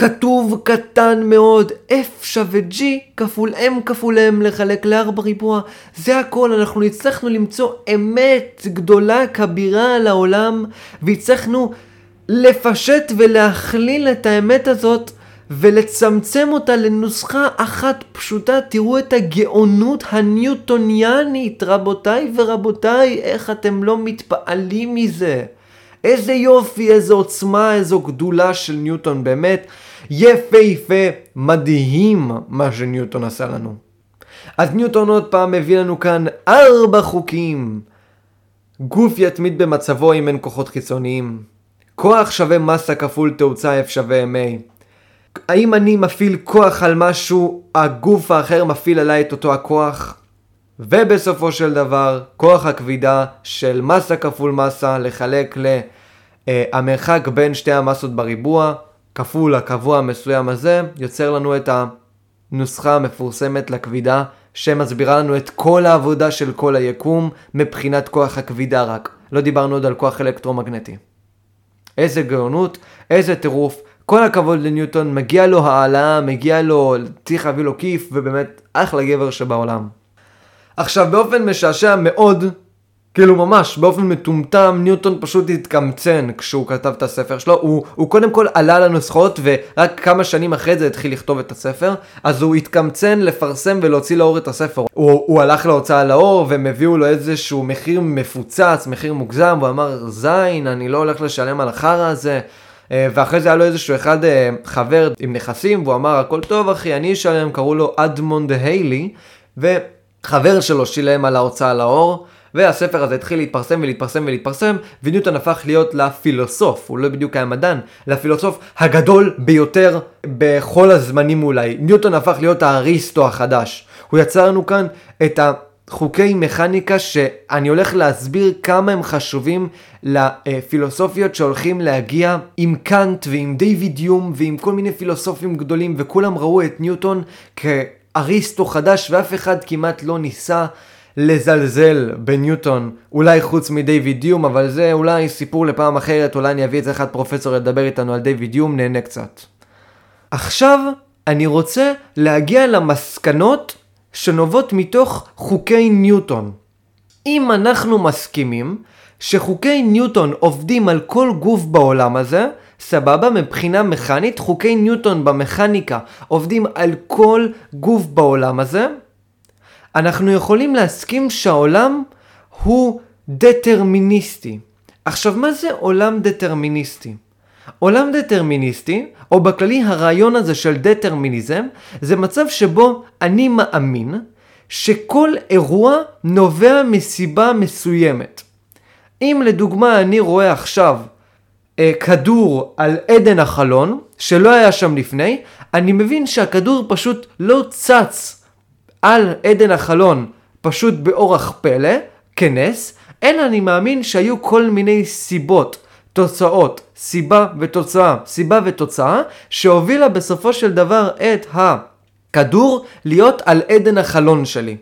בכתוב קטן מאוד, F שווה G כפול M כפול M לחלק ל-4 ריבוע. זה הכל, אנחנו הצלחנו למצוא אמת גדולה כבירה על העולם, והצלחנו לפשט ולהכליל את האמת הזאת ולצמצם אותה לנוסחה אחת פשוטה. תראו את הגאונות הניוטוניאנית, רבותיי ורבותיי, איך אתם לא מתפעלים מזה. איזה יופי, איזה עוצמה, איזו גדולה של ניוטון, באמת יפהפה, מדהים מה שניוטון עשה לנו. אז ניוטון עוד פעם מביא לנו כאן ארבע חוקים. גוף יתמיד במצבו אם אין כוחות חיצוניים. כוח שווה מסה כפול תאוצה F שווה MA. האם אני מפעיל כוח על משהו, הגוף האחר מפעיל עליי את אותו הכוח? ובסופו של דבר, כוח הכבידה של מסה כפול מסה לחלק למרחק אה, בין שתי המסות בריבוע, כפול הקבוע המסוים הזה, יוצר לנו את הנוסחה המפורסמת לכבידה, שמסבירה לנו את כל העבודה של כל היקום מבחינת כוח הכבידה רק. לא דיברנו עוד על כוח אלקטרומגנטי. איזה גאונות, איזה טירוף. כל הכבוד לניוטון, מגיע לו העלאה, מגיע לו, צריך להביא לו כיף, ובאמת אחלה גבר שבעולם. עכשיו באופן משעשע מאוד, כאילו ממש באופן מטומטם, ניוטון פשוט התקמצן כשהוא כתב את הספר שלו. הוא, הוא קודם כל עלה לנוסחות ורק כמה שנים אחרי זה התחיל לכתוב את הספר, אז הוא התקמצן לפרסם ולהוציא לאור את הספר. הוא, הוא הלך להוצאה לאור והם הביאו לו איזשהו מחיר מפוצץ, מחיר מוגזם, והוא אמר זין, אני לא הולך לשלם על החרא הזה. אה, ואחרי זה היה לו איזשהו אחד אה, חבר עם נכסים, והוא אמר הכל טוב אחי, אני אשלם, קראו לו אדמונד היילי, וחבר שלו שילם על ההוצאה לאור. והספר הזה התחיל להתפרסם ולהתפרסם ולהתפרסם, וניוטון הפך להיות לפילוסוף, הוא לא בדיוק היה מדען, לפילוסוף הגדול ביותר בכל הזמנים אולי. ניוטון הפך להיות האריסטו החדש. הוא יצר לנו כאן את החוקי מכניקה שאני הולך להסביר כמה הם חשובים לפילוסופיות שהולכים להגיע עם קאנט ועם דיוויד יום ועם כל מיני פילוסופים גדולים וכולם ראו את ניוטון כאריסטו חדש ואף אחד כמעט לא ניסה לזלזל בניוטון, אולי חוץ מדייוויד יום, אבל זה אולי סיפור לפעם אחרת, אולי אני אביא את זה אחד פרופסור לדבר איתנו על דיוויד יום, נהנה קצת. עכשיו אני רוצה להגיע למסקנות שנובעות מתוך חוקי ניוטון. אם אנחנו מסכימים שחוקי ניוטון עובדים על כל גוף בעולם הזה, סבבה, מבחינה מכנית, חוקי ניוטון במכניקה עובדים על כל גוף בעולם הזה, אנחנו יכולים להסכים שהעולם הוא דטרמיניסטי. עכשיו, מה זה עולם דטרמיניסטי? עולם דטרמיניסטי, או בכללי הרעיון הזה של דטרמיניזם, זה מצב שבו אני מאמין שכל אירוע נובע מסיבה מסוימת. אם לדוגמה אני רואה עכשיו אה, כדור על עדן החלון, שלא היה שם לפני, אני מבין שהכדור פשוט לא צץ על עדן החלון פשוט באורח פלא, כנס, אלא אני מאמין שהיו כל מיני סיבות, תוצאות, סיבה ותוצאה, סיבה ותוצאה, שהובילה בסופו של דבר את הכדור להיות על עדן החלון שלי.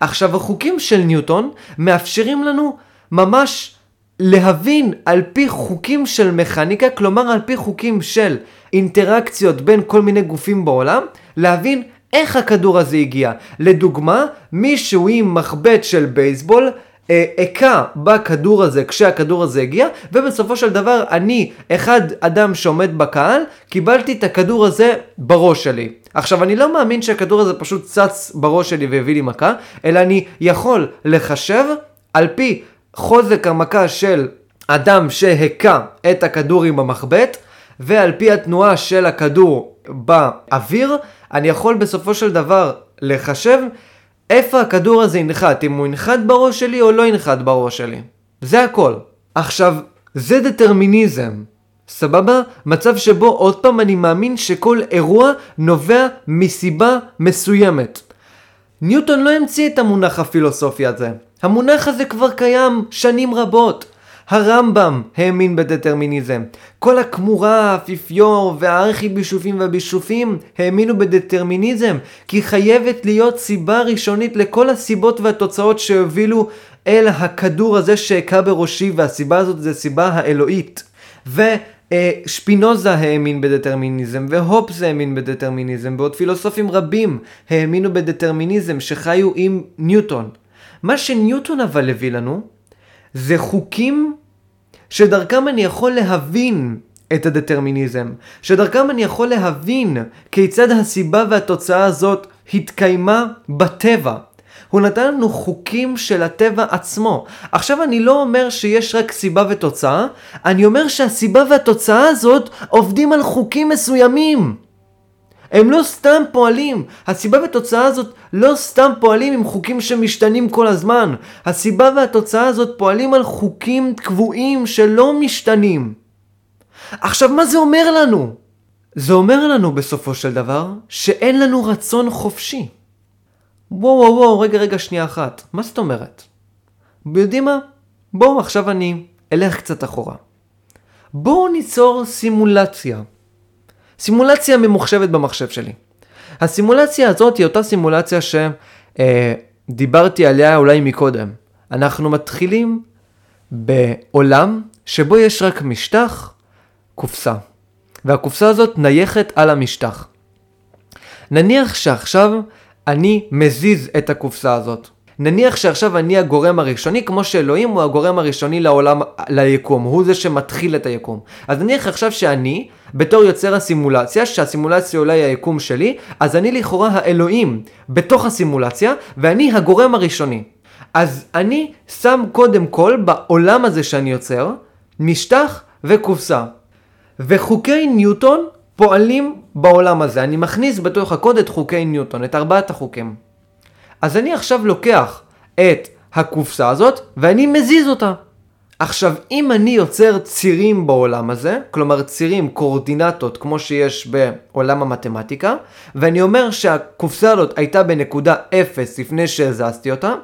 עכשיו החוקים של ניוטון מאפשרים לנו ממש להבין על פי חוקים של מכניקה, כלומר על פי חוקים של אינטראקציות בין כל מיני גופים בעולם, להבין איך הכדור הזה הגיע. לדוגמה, מישהו עם מחבט של בייסבול הכה בכדור הזה כשהכדור הזה הגיע, ובסופו של דבר אני, אחד אדם שעומד בקהל, קיבלתי את הכדור הזה בראש שלי. עכשיו, אני לא מאמין שהכדור הזה פשוט צץ בראש שלי והביא לי מכה, אלא אני יכול לחשב על פי חוזק המכה של אדם שהכה את הכדור עם המחבט, ועל פי התנועה של הכדור באוויר, אני יכול בסופו של דבר לחשב איפה הכדור הזה ינחת, אם הוא ינחת בראש שלי או לא ינחת בראש שלי. זה הכל. עכשיו, זה דטרמיניזם. סבבה? מצב שבו עוד פעם אני מאמין שכל אירוע נובע מסיבה מסוימת. ניוטון לא המציא את המונח הפילוסופי הזה. המונח הזה כבר קיים שנים רבות. הרמב"ם האמין בדטרמיניזם. כל הכמורה, האפיפיור והארכיבישופים והבישופים האמינו בדטרמיניזם, כי חייבת להיות סיבה ראשונית לכל הסיבות והתוצאות שהובילו אל הכדור הזה שהכה בראשי, והסיבה הזאת זה סיבה האלוהית. ו... שפינוזה האמין בדטרמיניזם, והופס האמין בדטרמיניזם, ועוד פילוסופים רבים האמינו בדטרמיניזם שחיו עם ניוטון. מה שניוטון אבל הביא לנו, זה חוקים שדרכם אני יכול להבין את הדטרמיניזם, שדרכם אני יכול להבין כיצד הסיבה והתוצאה הזאת התקיימה בטבע. הוא נתן לנו חוקים של הטבע עצמו. עכשיו אני לא אומר שיש רק סיבה ותוצאה, אני אומר שהסיבה והתוצאה הזאת עובדים על חוקים מסוימים. הם לא סתם פועלים. הסיבה והתוצאה הזאת לא סתם פועלים עם חוקים שמשתנים כל הזמן. הסיבה והתוצאה הזאת פועלים על חוקים קבועים שלא משתנים. עכשיו, מה זה אומר לנו? זה אומר לנו בסופו של דבר שאין לנו רצון חופשי. וואו וואו וואו, רגע רגע שנייה אחת. מה זאת אומרת? יודעים מה? בואו עכשיו אני אלך קצת אחורה. בואו ניצור סימולציה. סימולציה ממוחשבת במחשב שלי. הסימולציה הזאת היא אותה סימולציה שדיברתי אה, עליה אולי מקודם. אנחנו מתחילים בעולם שבו יש רק משטח, קופסה. והקופסה הזאת נייחת על המשטח. נניח שעכשיו אני מזיז את הקופסה הזאת. נניח שעכשיו אני הגורם הראשוני, כמו שאלוהים הוא הגורם הראשוני לעולם, ליקום, הוא זה שמתחיל את היקום. אז נניח עכשיו שאני, בתור יוצר הסימולציה, שהסימולציה אולי היקום שלי, אז אני לכאורה האלוהים בתוך הסימולציה, ואני הגורם הראשוני. אז אני שם קודם כל בעולם הזה שאני יוצר, משטח וקופסה. וחוקי ניוטון פועלים בעולם הזה. אני מכניס בתוך הקוד את חוקי ניוטון, את ארבעת החוקים. אז אני עכשיו לוקח את הקופסה הזאת ואני מזיז אותה. עכשיו, אם אני יוצר צירים בעולם הזה, כלומר צירים, קורדינטות, כמו שיש בעולם המתמטיקה, ואני אומר שהקופסה הזאת הייתה בנקודה 0 לפני שהזזתי אותה,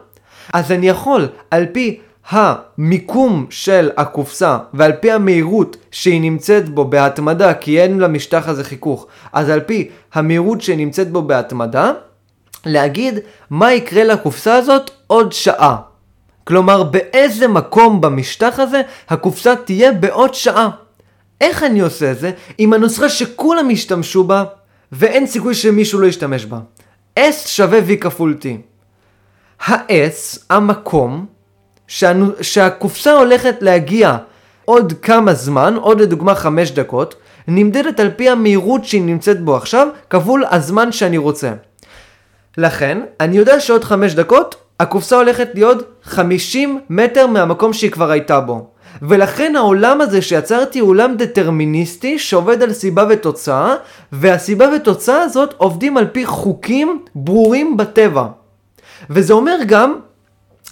אז אני יכול, על פי המיקום של הקופסה ועל פי המהירות שהיא נמצאת בו בהתמדה, כי אין למשטח הזה חיכוך, אז על פי המהירות שהיא נמצאת בו בהתמדה, להגיד מה יקרה לקופסה הזאת עוד שעה. כלומר, באיזה מקום במשטח הזה הקופסה תהיה בעוד שעה. איך אני עושה את זה? עם הנוסחה שכולם ישתמשו בה, ואין סיכוי שמישהו לא ישתמש בה. S שווה V כפול T. ה-S, המקום, שהנו, שהקופסה הולכת להגיע עוד כמה זמן, עוד לדוגמה 5 דקות, נמדדת על פי המהירות שהיא נמצאת בו עכשיו, כפול הזמן שאני רוצה. לכן, אני יודע שעוד 5 דקות, הקופסה הולכת להיות 50 מטר מהמקום שהיא כבר הייתה בו. ולכן העולם הזה שיצרתי הוא עולם דטרמיניסטי שעובד על סיבה ותוצאה, והסיבה ותוצאה הזאת עובדים על פי חוקים ברורים בטבע. וזה אומר גם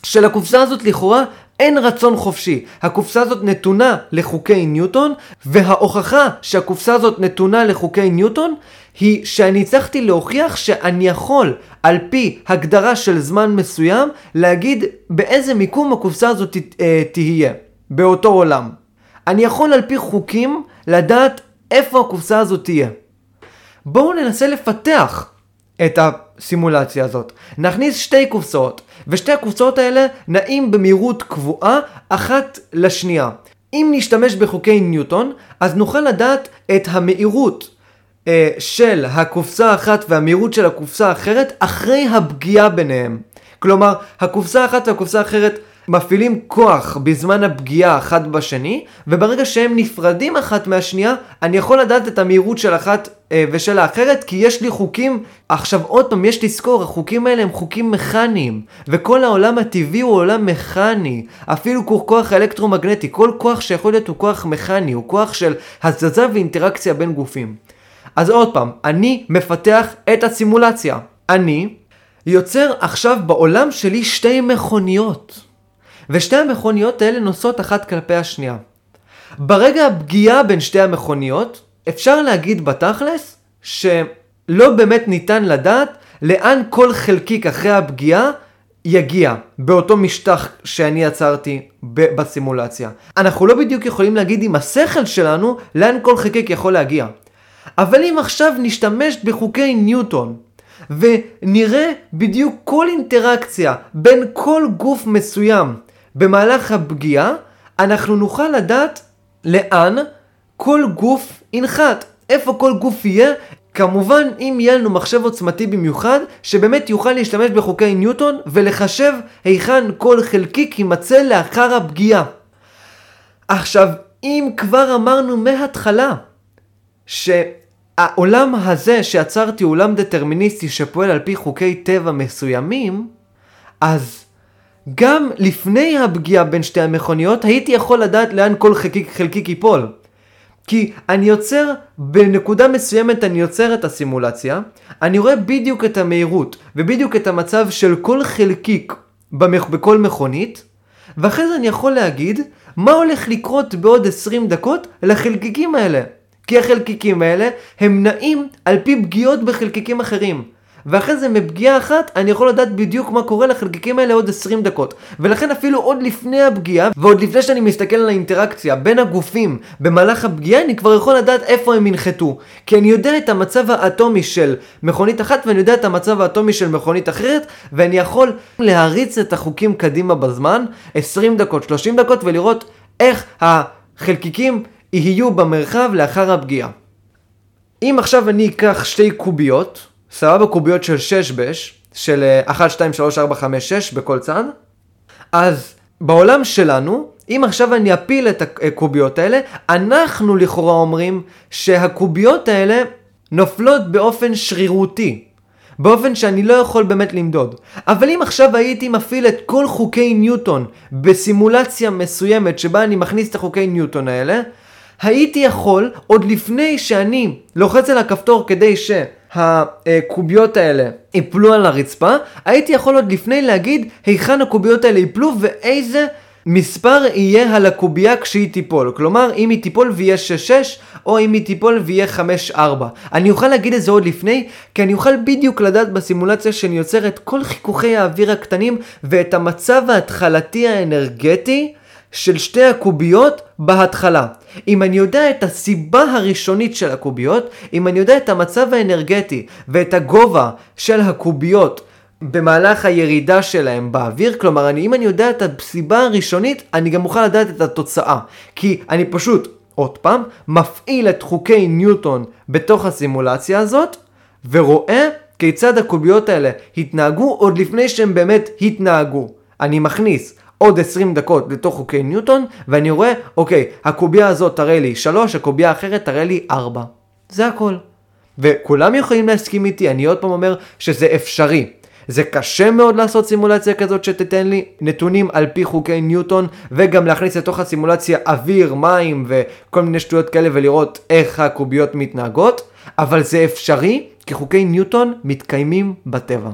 שלקופסה הזאת לכאורה אין רצון חופשי. הקופסה הזאת נתונה לחוקי ניוטון, וההוכחה שהקופסה הזאת נתונה לחוקי ניוטון היא שאני הצלחתי להוכיח שאני יכול, על פי הגדרה של זמן מסוים, להגיד באיזה מיקום הקופסה הזאת אה, תהיה, באותו עולם. אני יכול על פי חוקים לדעת איפה הקופסה הזאת תהיה. בואו ננסה לפתח את הסימולציה הזאת. נכניס שתי קופסאות, ושתי הקופסאות האלה נעים במהירות קבועה אחת לשנייה. אם נשתמש בחוקי ניוטון, אז נוכל לדעת את המהירות אה, של הקופסה האחת והמהירות של הקופסה האחרת אחרי הפגיעה ביניהם. כלומר, הקופסה האחת והקופסה האחרת מפעילים כוח בזמן הפגיעה אחת בשני, וברגע שהם נפרדים אחת מהשנייה, אני יכול לדעת את המהירות של אחת אה, ושל האחרת, כי יש לי חוקים, עכשיו עוד פעם, יש לזכור, החוקים האלה הם חוקים מכניים, וכל העולם הטבעי הוא עולם מכני, אפילו כוח אלקטרומגנטי, כל כוח שיכול להיות הוא כוח מכני, הוא כוח של הזזה ואינטראקציה בין גופים. אז עוד פעם, אני מפתח את הסימולציה. אני יוצר עכשיו בעולם שלי שתי מכוניות. ושתי המכוניות האלה נוסעות אחת כלפי השנייה. ברגע הפגיעה בין שתי המכוניות, אפשר להגיד בתכלס שלא באמת ניתן לדעת לאן כל חלקיק אחרי הפגיעה יגיע באותו משטח שאני יצרתי בסימולציה. אנחנו לא בדיוק יכולים להגיד עם השכל שלנו לאן כל חלקיק יכול להגיע. אבל אם עכשיו נשתמש בחוקי ניוטון ונראה בדיוק כל אינטראקציה בין כל גוף מסוים במהלך הפגיעה, אנחנו נוכל לדעת לאן כל גוף ינחת, איפה כל גוף יהיה, כמובן אם יהיה לנו מחשב עוצמתי במיוחד, שבאמת יוכל להשתמש בחוקי ניוטון ולחשב היכן כל חלקיק יימצא לאחר הפגיעה. עכשיו, אם כבר אמרנו מההתחלה שהעולם הזה שיצרתי הוא עולם דטרמיניסטי שפועל על פי חוקי טבע מסוימים, אז גם לפני הפגיעה בין שתי המכוניות הייתי יכול לדעת לאן כל חלקיק, חלקיק ייפול. כי אני יוצר, בנקודה מסוימת אני יוצר את הסימולציה, אני רואה בדיוק את המהירות ובדיוק את המצב של כל חלקיק במכ... בכל מכונית, ואחרי זה אני יכול להגיד מה הולך לקרות בעוד 20 דקות לחלקיקים האלה. כי החלקיקים האלה הם נעים על פי פגיעות בחלקיקים אחרים. ואחרי זה מפגיעה אחת אני יכול לדעת בדיוק מה קורה לחלקיקים האלה עוד 20 דקות. ולכן אפילו עוד לפני הפגיעה, ועוד לפני שאני מסתכל על האינטראקציה בין הגופים במהלך הפגיעה, אני כבר יכול לדעת איפה הם ינחתו. כי אני יודע את המצב האטומי של מכונית אחת ואני יודע את המצב האטומי של מכונית אחרת, ואני יכול להריץ את החוקים קדימה בזמן, 20 דקות, 30 דקות, ולראות איך החלקיקים יהיו במרחב לאחר הפגיעה. אם עכשיו אני אקח שתי קוביות, סבבה קוביות של 6 בש, של 1, 2, 3, 4, 5, 6 בכל צד, אז בעולם שלנו, אם עכשיו אני אפיל את הקוביות האלה, אנחנו לכאורה אומרים שהקוביות האלה נופלות באופן שרירותי. באופן שאני לא יכול באמת למדוד. אבל אם עכשיו הייתי מפעיל את כל חוקי ניוטון בסימולציה מסוימת שבה אני מכניס את החוקי ניוטון האלה, הייתי יכול, עוד לפני שאני לוחץ על הכפתור כדי שהקוביות האלה ייפלו על הרצפה, הייתי יכול עוד לפני להגיד היכן הקוביות האלה ייפלו ואיזה מספר יהיה על הקובייה כשהיא תיפול. כלומר, אם היא תיפול ויהיה 6-6, או אם היא תיפול ויהיה 5-4. אני אוכל להגיד את זה עוד לפני, כי אני אוכל בדיוק לדעת בסימולציה שאני יוצר את כל חיכוכי האוויר הקטנים ואת המצב ההתחלתי האנרגטי של שתי הקוביות בהתחלה. אם אני יודע את הסיבה הראשונית של הקוביות, אם אני יודע את המצב האנרגטי ואת הגובה של הקוביות במהלך הירידה שלהם באוויר, כלומר, אני, אם אני יודע את הסיבה הראשונית, אני גם אוכל לדעת את התוצאה. כי אני פשוט, עוד פעם, מפעיל את חוקי ניוטון בתוך הסימולציה הזאת, ורואה כיצד הקוביות האלה התנהגו עוד לפני שהם באמת התנהגו. אני מכניס עוד 20 דקות לתוך חוקי ניוטון, ואני רואה, אוקיי, הקובייה הזאת תראה לי 3, הקובייה האחרת תראה לי 4. זה הכל. וכולם יכולים להסכים איתי, אני עוד פעם אומר שזה אפשרי. זה קשה מאוד לעשות סימולציה כזאת שתיתן לי נתונים על פי חוקי ניוטון וגם להכניס לתוך הסימולציה אוויר, מים וכל מיני שטויות כאלה ולראות איך הקוביות מתנהגות, אבל זה אפשרי כי חוקי ניוטון מתקיימים בטבע.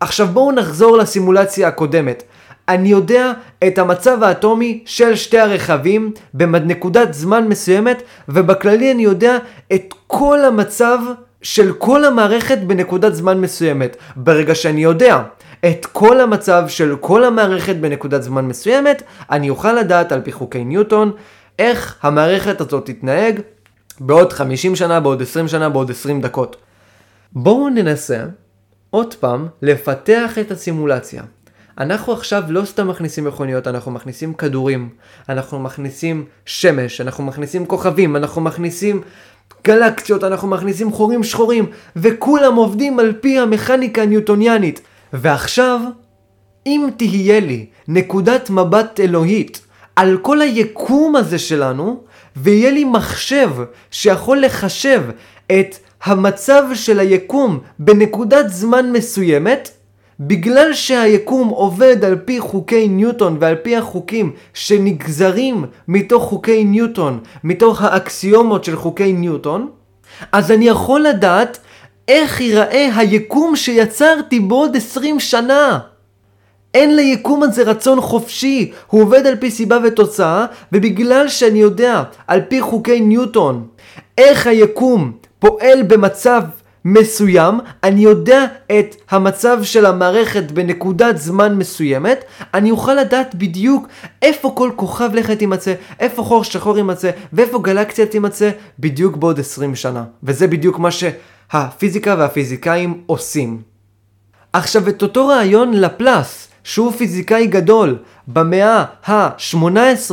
עכשיו בואו נחזור לסימולציה הקודמת. אני יודע את המצב האטומי של שתי הרכבים בנקודת זמן מסוימת, ובכללי אני יודע את כל המצב של כל המערכת בנקודת זמן מסוימת. ברגע שאני יודע את כל המצב של כל המערכת בנקודת זמן מסוימת, אני אוכל לדעת על פי חוקי ניוטון איך המערכת הזאת תתנהג בעוד 50 שנה, בעוד 20 שנה, בעוד 20 דקות. בואו ננסה עוד פעם, לפתח את הסימולציה. אנחנו עכשיו לא סתם מכניסים מכוניות, אנחנו מכניסים כדורים, אנחנו מכניסים שמש, אנחנו מכניסים כוכבים, אנחנו מכניסים גלקסיות, אנחנו מכניסים חורים שחורים, וכולם עובדים על פי המכניקה הניוטוניאנית. ועכשיו, אם תהיה לי נקודת מבט אלוהית על כל היקום הזה שלנו, ויהיה לי מחשב שיכול לחשב את המצב של היקום בנקודת זמן מסוימת, בגלל שהיקום עובד על פי חוקי ניוטון ועל פי החוקים שנגזרים מתוך חוקי ניוטון, מתוך האקסיומות של חוקי ניוטון, אז אני יכול לדעת איך ייראה היקום שיצרתי בעוד 20 שנה. אין ליקום הזה רצון חופשי, הוא עובד על פי סיבה ותוצאה, ובגלל שאני יודע על פי חוקי ניוטון איך היקום פועל במצב מסוים, אני יודע את המצב של המערכת בנקודת זמן מסוימת, אני אוכל לדעת בדיוק איפה כל כוכב לכת יימצא, איפה חור שחור יימצא, ואיפה גלקסיה תימצא, בדיוק בעוד 20 שנה. וזה בדיוק מה שהפיזיקה והפיזיקאים עושים. עכשיו, את אותו רעיון לפלס, שהוא פיזיקאי גדול, במאה ה-18,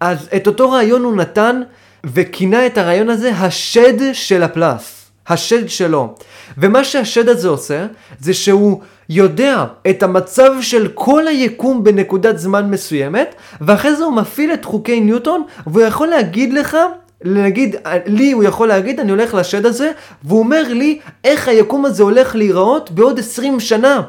אז את אותו רעיון הוא נתן וכינה את הרעיון הזה השד של הפלס. השד שלו. ומה שהשד הזה עושה, זה שהוא יודע את המצב של כל היקום בנקודת זמן מסוימת, ואחרי זה הוא מפעיל את חוקי ניוטון, והוא יכול להגיד לך, נגיד, לי הוא יכול להגיד, אני הולך לשד הזה, והוא אומר לי איך היקום הזה הולך להיראות בעוד 20 שנה.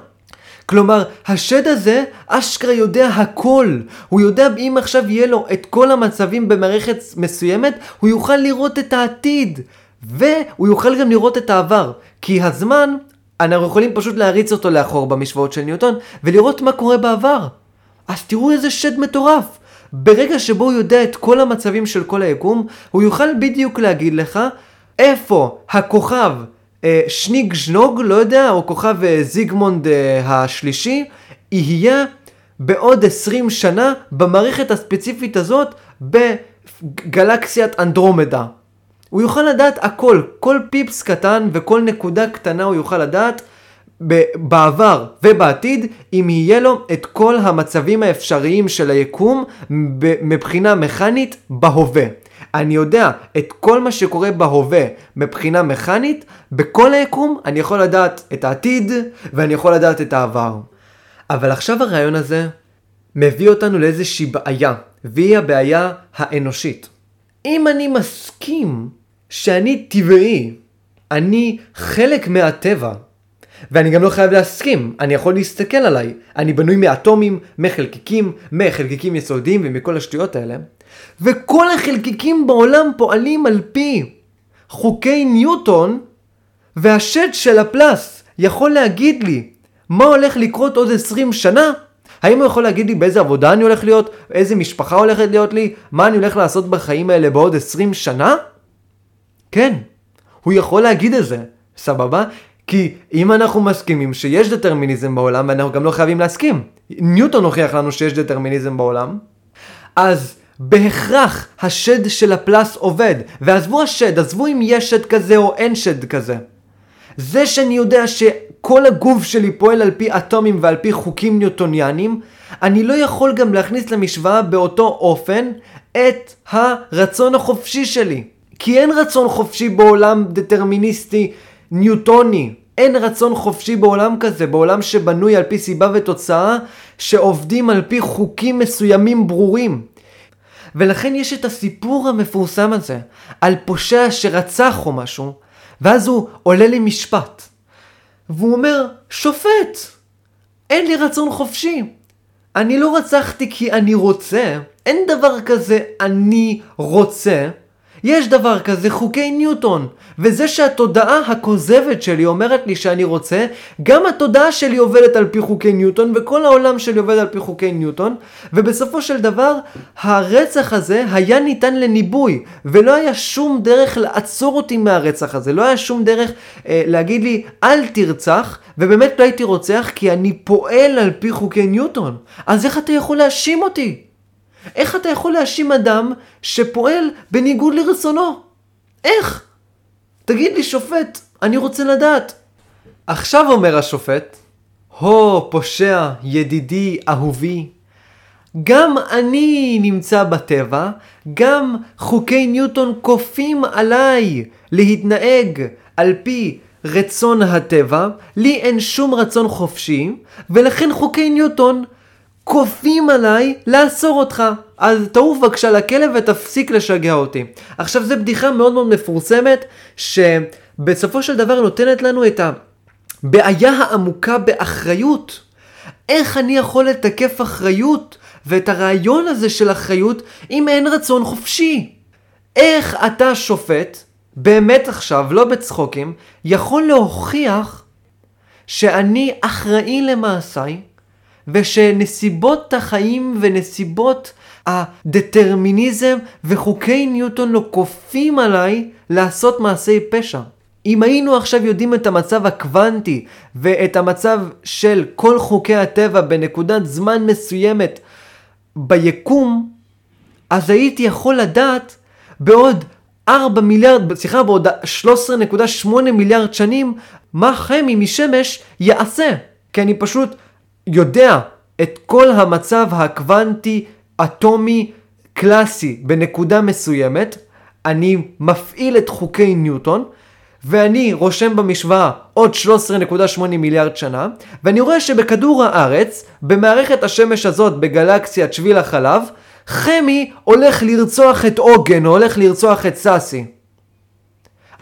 כלומר, השד הזה אשכרה יודע הכל. הוא יודע אם עכשיו יהיה לו את כל המצבים במערכת מסוימת, הוא יוכל לראות את העתיד. והוא יוכל גם לראות את העבר, כי הזמן, אנחנו יכולים פשוט להריץ אותו לאחור במשוואות של ניוטון, ולראות מה קורה בעבר. אז תראו איזה שד מטורף. ברגע שבו הוא יודע את כל המצבים של כל היקום, הוא יוכל בדיוק להגיד לך איפה הכוכב אה, שניג ז'נוג, לא יודע, או כוכב אה, זיגמונד אה, השלישי, יהיה בעוד 20 שנה במערכת הספציפית הזאת בגלקסיית אנדרומדה. הוא יוכל לדעת הכל, כל פיפס קטן וכל נקודה קטנה הוא יוכל לדעת בעבר ובעתיד, אם יהיה לו את כל המצבים האפשריים של היקום מבחינה מכנית בהווה. אני יודע את כל מה שקורה בהווה מבחינה מכנית, בכל היקום אני יכול לדעת את העתיד ואני יכול לדעת את העבר. אבל עכשיו הרעיון הזה מביא אותנו לאיזושהי בעיה, והיא הבעיה האנושית. אם אני מסכים שאני טבעי, אני חלק מהטבע, ואני גם לא חייב להסכים, אני יכול להסתכל עליי, אני בנוי מאטומים, מחלקיקים, מחלקיקים יסודיים ומכל השטויות האלה, וכל החלקיקים בעולם פועלים על פי חוקי ניוטון, והשד של הפלס יכול להגיד לי מה הולך לקרות עוד 20 שנה? האם הוא יכול להגיד לי באיזה עבודה אני הולך להיות, איזה משפחה הולכת להיות לי, מה אני הולך לעשות בחיים האלה בעוד 20 שנה? כן, הוא יכול להגיד את זה, סבבה? כי אם אנחנו מסכימים שיש דטרמיניזם בעולם, ואנחנו גם לא חייבים להסכים, ניוטון הוכיח לנו שיש דטרמיניזם בעולם, אז בהכרח השד של הפלס עובד. ועזבו השד, עזבו אם יש שד כזה או אין שד כזה. זה שאני יודע שכל הגוף שלי פועל על פי אטומים ועל פי חוקים ניוטוניאנים, אני לא יכול גם להכניס למשוואה באותו אופן את הרצון החופשי שלי. כי אין רצון חופשי בעולם דטרמיניסטי ניוטוני. אין רצון חופשי בעולם כזה, בעולם שבנוי על פי סיבה ותוצאה, שעובדים על פי חוקים מסוימים ברורים. ולכן יש את הסיפור המפורסם הזה, על פושע שרצח או משהו, ואז הוא עולה למשפט. והוא אומר, שופט, אין לי רצון חופשי. אני לא רצחתי כי אני רוצה, אין דבר כזה אני רוצה, יש דבר כזה חוקי ניוטון, וזה שהתודעה הכוזבת שלי אומרת לי שאני רוצה, גם התודעה שלי עובדת על פי חוקי ניוטון, וכל העולם שלי עובד על פי חוקי ניוטון, ובסופו של דבר, הרצח הזה היה ניתן לניבוי, ולא היה שום דרך לעצור אותי מהרצח הזה, לא היה שום דרך אה, להגיד לי, אל תרצח, ובאמת לא הייתי רוצח, כי אני פועל על פי חוקי ניוטון. אז איך אתה יכול להאשים אותי? איך אתה יכול להאשים אדם שפועל בניגוד לרצונו? איך? תגיד לי, שופט, אני רוצה לדעת. עכשיו אומר השופט, הו, פושע, ידידי, אהובי, גם אני נמצא בטבע, גם חוקי ניוטון כופים עליי להתנהג על פי רצון הטבע, לי אין שום רצון חופשי, ולכן חוקי ניוטון כופים עליי לאסור אותך. אז תעוף בבקשה לכלב ותפסיק לשגע אותי. עכשיו זו בדיחה מאוד מאוד מפורסמת, שבסופו של דבר נותנת לנו את הבעיה העמוקה באחריות. איך אני יכול לתקף אחריות ואת הרעיון הזה של אחריות אם אין רצון חופשי? איך אתה שופט, באמת עכשיו, לא בצחוקים, יכול להוכיח שאני אחראי למעשיי ושנסיבות החיים ונסיבות הדטרמיניזם וחוקי ניוטון לא כופים עליי לעשות מעשי פשע. אם היינו עכשיו יודעים את המצב הקוונטי ואת המצב של כל חוקי הטבע בנקודת זמן מסוימת ביקום, אז הייתי יכול לדעת בעוד 4 מיליארד, סליחה, בעוד 13.8 מיליארד שנים, מה חמי משמש יעשה. כי אני פשוט יודע את כל המצב הקוונטי, אטומי, קלאסי בנקודה מסוימת, אני מפעיל את חוקי ניוטון, ואני רושם במשוואה עוד 13.8 מיליארד שנה, ואני רואה שבכדור הארץ, במערכת השמש הזאת, בגלקסיית שביל החלב, חמי הולך לרצוח את עוגן, או הולך לרצוח את סאסי.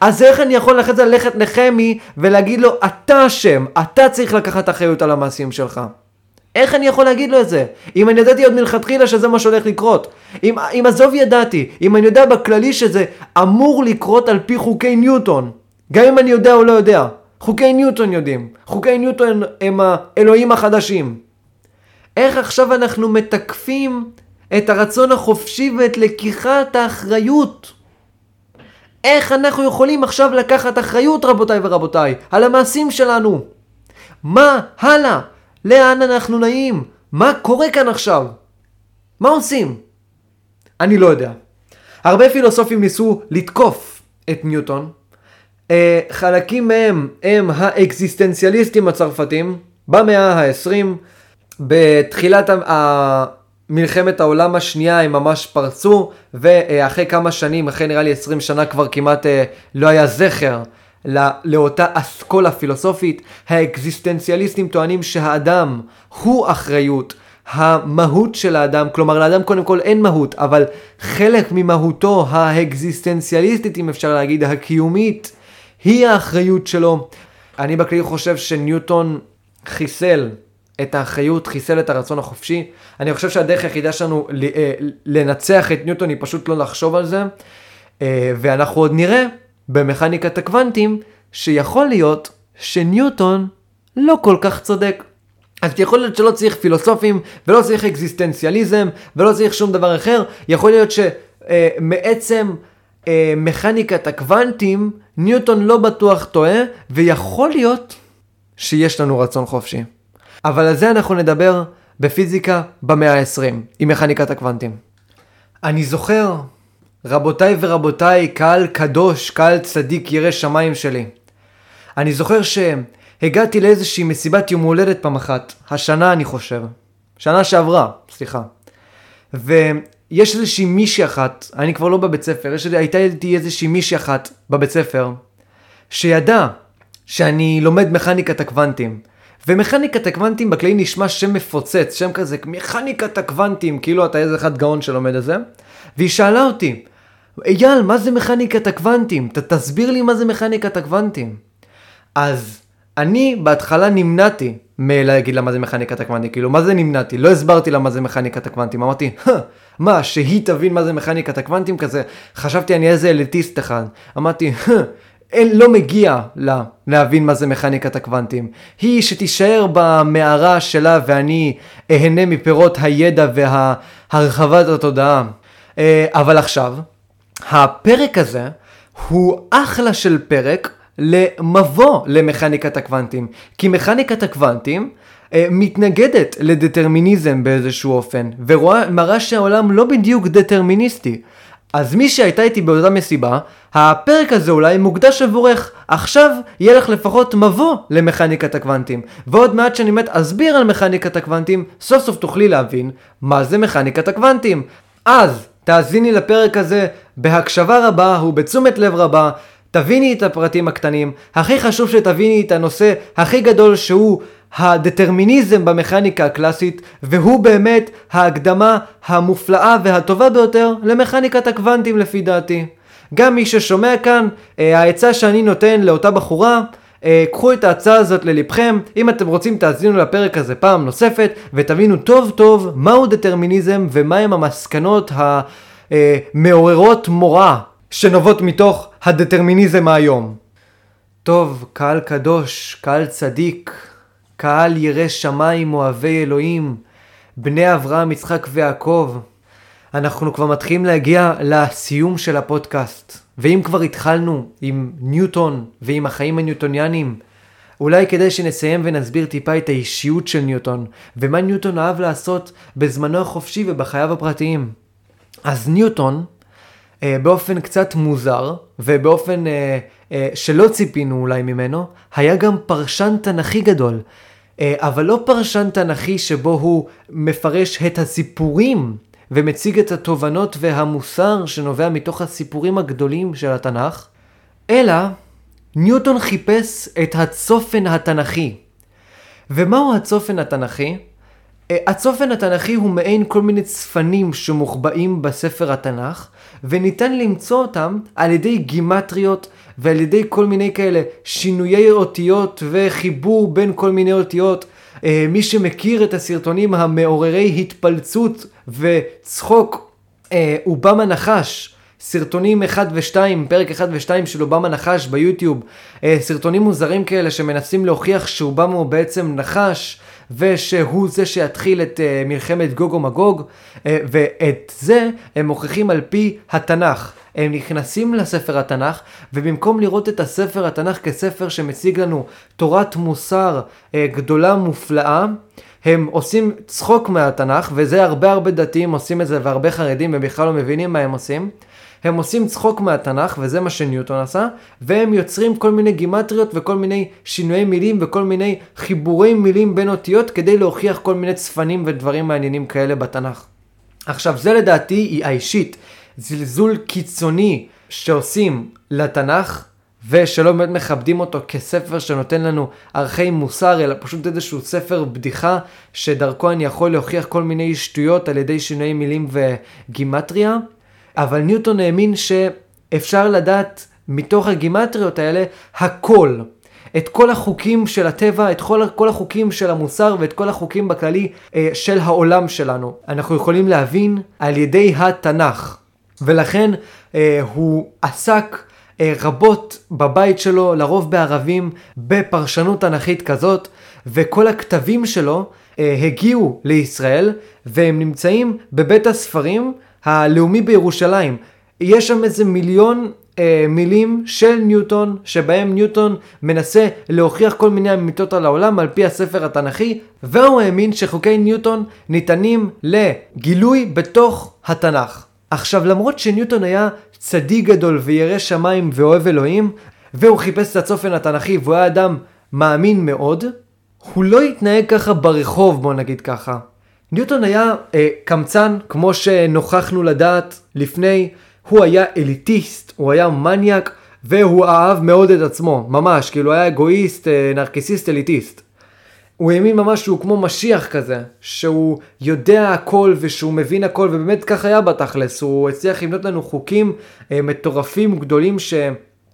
אז איך אני יכול אחרי זה ללכת לחמי ולהגיד לו, אתה אשם, אתה צריך לקחת אחריות על המעשים שלך. איך אני יכול להגיד לו את זה? אם אני ידעתי עוד מלכתחילה שזה מה שהולך לקרות. אם, אם עזוב ידעתי, אם אני יודע בכללי שזה אמור לקרות על פי חוקי ניוטון. גם אם אני יודע או לא יודע. חוקי ניוטון יודעים. חוקי ניוטון הם האלוהים החדשים. איך עכשיו אנחנו מתקפים את הרצון החופשי ואת לקיחת האחריות? איך אנחנו יכולים עכשיו לקחת אחריות רבותיי ורבותיי על המעשים שלנו? מה הלאה? לאן אנחנו נעים? מה קורה כאן עכשיו? מה עושים? אני לא יודע. הרבה פילוסופים ניסו לתקוף את ניוטון. אה, חלקים מהם הם האקזיסטנציאליסטים הצרפתים במאה ה-20. בתחילת מלחמת העולם השנייה הם ממש פרצו, ואחרי כמה שנים, אחרי נראה לי 20 שנה כבר כמעט אה, לא היה זכר לא, לאותה אסכולה פילוסופית. האקזיסטנציאליסטים טוענים שהאדם הוא אחריות. המהות של האדם, כלומר לאדם קודם כל אין מהות, אבל חלק ממהותו האקזיסטנציאליסטית, אם אפשר להגיד, הקיומית, היא האחריות שלו. אני בכלי חושב שניוטון חיסל את האחריות, חיסל את הרצון החופשי. אני חושב שהדרך היחידה שלנו אה, לנצח את ניוטון היא פשוט לא לחשוב על זה. אה, ואנחנו עוד נראה במכניקת הקוונטים שיכול להיות שניוטון לא כל כך צודק. אז יכול להיות שלא צריך פילוסופים, ולא צריך אקזיסטנציאליזם, ולא צריך שום דבר אחר. יכול להיות שמעצם אה, מכניקת הקוונטים, ניוטון לא בטוח טועה, ויכול להיות שיש לנו רצון חופשי. אבל על זה אנחנו נדבר בפיזיקה במאה ה-20, עם מכניקת הקוונטים. אני זוכר, רבותיי ורבותיי, קהל קדוש, קהל צדיק ירא שמיים שלי. אני זוכר שהגעתי לאיזושהי מסיבת יום הולדת פעם אחת, השנה אני חושב, שנה שעברה, סליחה. ויש איזושהי מישהי אחת, אני כבר לא בבית ספר, יש, הייתה איתי איזושהי מישהי אחת בבית ספר, שידעה שאני לומד מכניקת הקוונטים. ומכניקת הקוונטים בכללי נשמע שם מפוצץ, שם כזה, מכניקת הקוונטים, כאילו אתה איזה אחד גאון שלומד את זה. והיא שאלה אותי, אייל, מה זה מכניקת הקוונטים? ת, תסביר לי מה זה מכניקת הקוונטים. אז אני בהתחלה נמנעתי מלהגיד לה מה זה מכניקת הקוונטים, כאילו מה זה נמנעתי? לא הסברתי לה מה זה מכניקת הקוונטים, אמרתי, מה, שהיא תבין מה זה מכניקת הקוונטים כזה? חשבתי אני איזה אליטיסט אחד. אמרתי, אין, לא מגיע לה להבין מה זה מכניקת הקוונטים. היא שתישאר במערה שלה ואני אהנה מפירות הידע והרחבת התודעה. אה, אבל עכשיו, הפרק הזה הוא אחלה של פרק למבוא למכניקת הקוונטים. כי מכניקת הקוונטים אה, מתנגדת לדטרמיניזם באיזשהו אופן, ומראה שהעולם לא בדיוק דטרמיניסטי. אז מי שהייתה איתי באותה מסיבה, הפרק הזה אולי מוקדש עבורך. עכשיו יהיה לך לפחות מבוא למכניקת הקוונטים. ועוד מעט שאני באמת אסביר על מכניקת הקוונטים, סוף סוף תוכלי להבין מה זה מכניקת הקוונטים. אז תאזיני לפרק הזה בהקשבה רבה ובתשומת לב רבה. תביני את הפרטים הקטנים, הכי חשוב שתביני את הנושא הכי גדול שהוא הדטרמיניזם במכניקה הקלאסית, והוא באמת ההקדמה המופלאה והטובה ביותר למכניקת הקוונטים לפי דעתי. גם מי ששומע כאן, אה, העצה שאני נותן לאותה בחורה, אה, קחו את ההצעה הזאת ללבכם, אם אתם רוצים תאזינו לפרק הזה פעם נוספת, ותבינו טוב טוב מהו דטרמיניזם ומהם המסקנות המעוררות מורא שנובעות מתוך הדטרמיניזם היום. טוב, קהל קדוש, קהל צדיק, קהל ירא שמיים אוהבי אלוהים, בני אברהם, יצחק ויעקב. אנחנו כבר מתחילים להגיע לסיום של הפודקאסט. ואם כבר התחלנו עם ניוטון ועם החיים הניוטוניאנים, אולי כדאי שנסיים ונסביר טיפה את האישיות של ניוטון, ומה ניוטון אהב לעשות בזמנו החופשי ובחייו הפרטיים. אז ניוטון, אה, באופן קצת מוזר, ובאופן אה, אה, שלא ציפינו אולי ממנו, היה גם פרשן תנכי גדול. אה, אבל לא פרשן תנכי שבו הוא מפרש את הסיפורים ומציג את התובנות והמוסר שנובע מתוך הסיפורים הגדולים של התנ"ך, אלא ניוטון חיפש את הצופן התנ"כי. ומהו הצופן התנ"כי? אה, הצופן התנ"כי הוא מעין כל מיני צפנים שמוחבאים בספר התנ"ך, וניתן למצוא אותם על ידי גימטריות ועל ידי כל מיני כאלה שינויי אותיות וחיבור בין כל מיני אותיות. אה, מי שמכיר את הסרטונים המעוררי התפלצות וצחוק, אה, אובמה נחש. סרטונים 1 ו-2, פרק 1 ו-2 של אובמה נחש ביוטיוב, אה, סרטונים מוזרים כאלה שמנסים להוכיח שאובמה הוא בעצם נחש, ושהוא זה שיתחיל את מלחמת גוג ומגוג, ואת זה הם מוכיחים על פי התנ"ך. הם נכנסים לספר התנ"ך, ובמקום לראות את הספר התנ"ך כספר שמציג לנו תורת מוסר uh, גדולה מופלאה, הם עושים צחוק מהתנ"ך, וזה הרבה הרבה דתיים עושים את זה, והרבה חרדים, הם בכלל לא מבינים מה הם עושים. הם עושים צחוק מהתנ"ך, וזה מה שניוטון עשה, והם יוצרים כל מיני גימטריות וכל מיני שינויי מילים וכל מיני חיבורי מילים בין אותיות כדי להוכיח כל מיני צפנים ודברים מעניינים כאלה בתנ"ך. עכשיו, זה לדעתי האישית זלזול קיצוני שעושים לתנ"ך, ושלא באמת מכבדים אותו כספר שנותן לנו ערכי מוסר, אלא פשוט איזשהו ספר בדיחה, שדרכו אני יכול להוכיח כל מיני שטויות על ידי שינויי מילים וגימטריה. אבל ניוטון האמין שאפשר לדעת מתוך הגימטריות האלה הכל. את כל החוקים של הטבע, את כל, כל החוקים של המוסר ואת כל החוקים בכללי אה, של העולם שלנו. אנחנו יכולים להבין על ידי התנ"ך. ולכן אה, הוא עסק אה, רבות בבית שלו, לרוב בערבים, בפרשנות תנכית כזאת, וכל הכתבים שלו אה, הגיעו לישראל, והם נמצאים בבית הספרים הלאומי בירושלים. יש שם איזה מיליון אה, מילים של ניוטון, שבהם ניוטון מנסה להוכיח כל מיני אמיתות על העולם על פי הספר התנ"כי, והוא האמין שחוקי ניוטון ניתנים לגילוי בתוך התנ"ך. עכשיו למרות שניוטון היה צדיק גדול וירא שמיים ואוהב אלוהים, והוא חיפש את הצופן התנ"כי והוא היה אדם מאמין מאוד, הוא לא התנהג ככה ברחוב בוא נגיד ככה. ניוטון היה אה, קמצן, כמו שנוכחנו לדעת לפני, הוא היה אליטיסט, הוא היה מניאק, והוא אהב מאוד את עצמו, ממש, כאילו היה אגואיסט, אה, נרקיסיסט, אליטיסט. הוא האמין ממש שהוא כמו משיח כזה, שהוא יודע הכל ושהוא מבין הכל, ובאמת כך היה בתכלס, הוא הצליח לבנות לנו חוקים אה, מטורפים גדולים שרק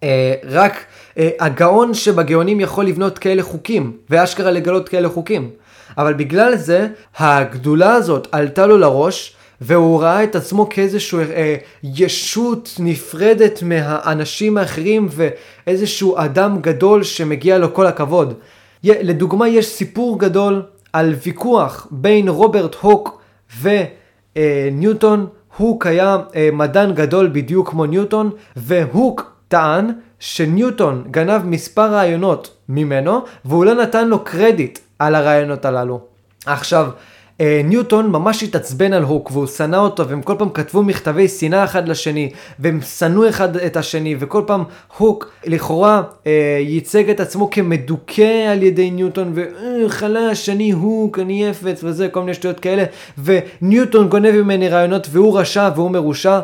אה, אה, הגאון שבגאונים יכול לבנות כאלה חוקים, ואשכרה לגלות כאלה חוקים. אבל בגלל זה הגדולה הזאת עלתה לו לראש, והוא ראה את עצמו כאיזשהו אה, ישות נפרדת מהאנשים האחרים ואיזשהו אדם גדול שמגיע לו כל הכבוד. לדוגמה יש סיפור גדול על ויכוח בין רוברט הוק וניוטון. הוק היה אה, מדען גדול בדיוק כמו ניוטון, והוק טען שניוטון גנב מספר רעיונות ממנו, והוא לא נתן לו קרדיט על הרעיונות הללו. עכשיו, אה, ניוטון ממש התעצבן על הוק והוא שנא אותו והם כל פעם כתבו מכתבי שנאה אחד לשני והם שנאו אחד את השני וכל פעם הוק לכאורה אה, ייצג את עצמו כמדוכא על ידי ניוטון וחלש, אני הוק, אני אפס וזה, כל מיני שטויות כאלה. וניוטון גונב ממני רעיונות והוא רשע והוא מרושע.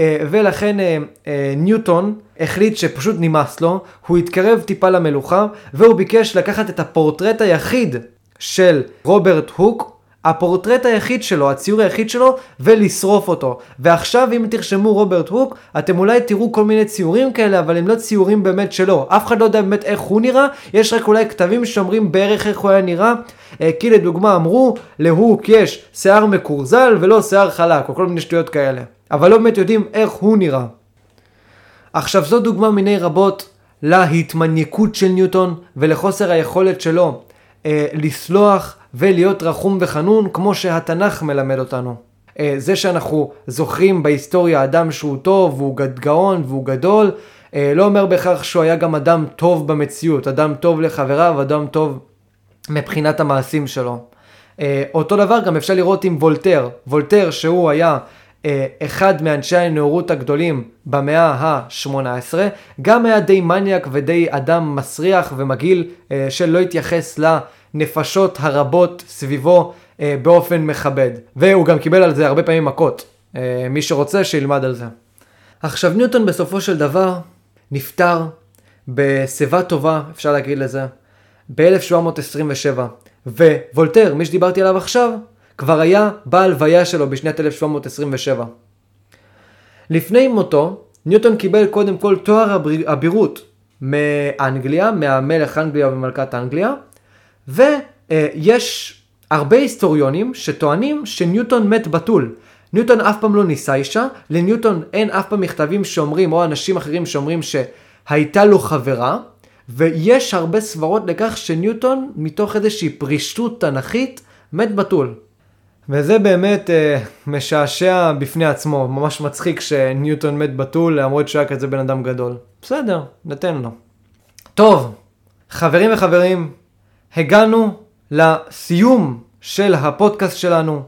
אה, ולכן אה, אה, ניוטון החליט שפשוט נמאס לו, הוא התקרב טיפה למלוכה והוא ביקש לקחת את הפורטרט היחיד של רוברט הוק הפורטרט היחיד שלו, הציור היחיד שלו, ולשרוף אותו. ועכשיו אם תרשמו רוברט הוק, אתם אולי תראו כל מיני ציורים כאלה, אבל הם לא ציורים באמת שלו. אף אחד לא יודע באמת איך הוא נראה, יש רק אולי כתבים שאומרים בערך איך הוא היה נראה. אה, כי לדוגמה אמרו, להוק יש שיער מקורזל ולא שיער חלק, או כל מיני שטויות כאלה. אבל לא באמת יודעים איך הוא נראה. עכשיו זו דוגמה מיני רבות להתמנייקות של ניוטון ולחוסר היכולת שלו אה, לסלוח ולהיות רחום וחנון כמו שהתנ"ך מלמד אותנו. אה, זה שאנחנו זוכרים בהיסטוריה אדם שהוא טוב והוא גאון והוא גדול, אה, לא אומר בהכרח שהוא היה גם אדם טוב במציאות, אדם טוב לחבריו, אדם טוב מבחינת המעשים שלו. אה, אותו דבר גם אפשר לראות עם וולטר, וולטר שהוא היה אחד מאנשי הנאורות הגדולים במאה ה-18, גם היה די מניאק ודי אדם מסריח ומגעיל שלא התייחס ל... הנפשות הרבות סביבו אה, באופן מכבד. והוא גם קיבל על זה הרבה פעמים מכות. אה, מי שרוצה שילמד על זה. עכשיו ניוטון בסופו של דבר נפטר בשיבה טובה, אפשר להגיד לזה, ב-1727. ווולטר, מי שדיברתי עליו עכשיו, כבר היה בהלוויה שלו בשנת 1727. לפני מותו, ניוטון קיבל קודם כל תואר אבירות מאנגליה, מהמלך אנגליה ומלכת אנגליה, ויש הרבה היסטוריונים שטוענים שניוטון מת בתול. ניוטון אף פעם לא ניסה אישה, לניוטון אין אף פעם מכתבים שאומרים, או אנשים אחרים שאומרים שהייתה לו חברה, ויש הרבה סברות לכך שניוטון, מתוך איזושהי פרישטות תנכית, מת בתול. וזה באמת אה, משעשע בפני עצמו, ממש מצחיק שניוטון מת בתול, למרות שהוא היה כזה בן אדם גדול. בסדר, ניתן לו. טוב, חברים וחברים, הגענו לסיום של הפודקאסט שלנו.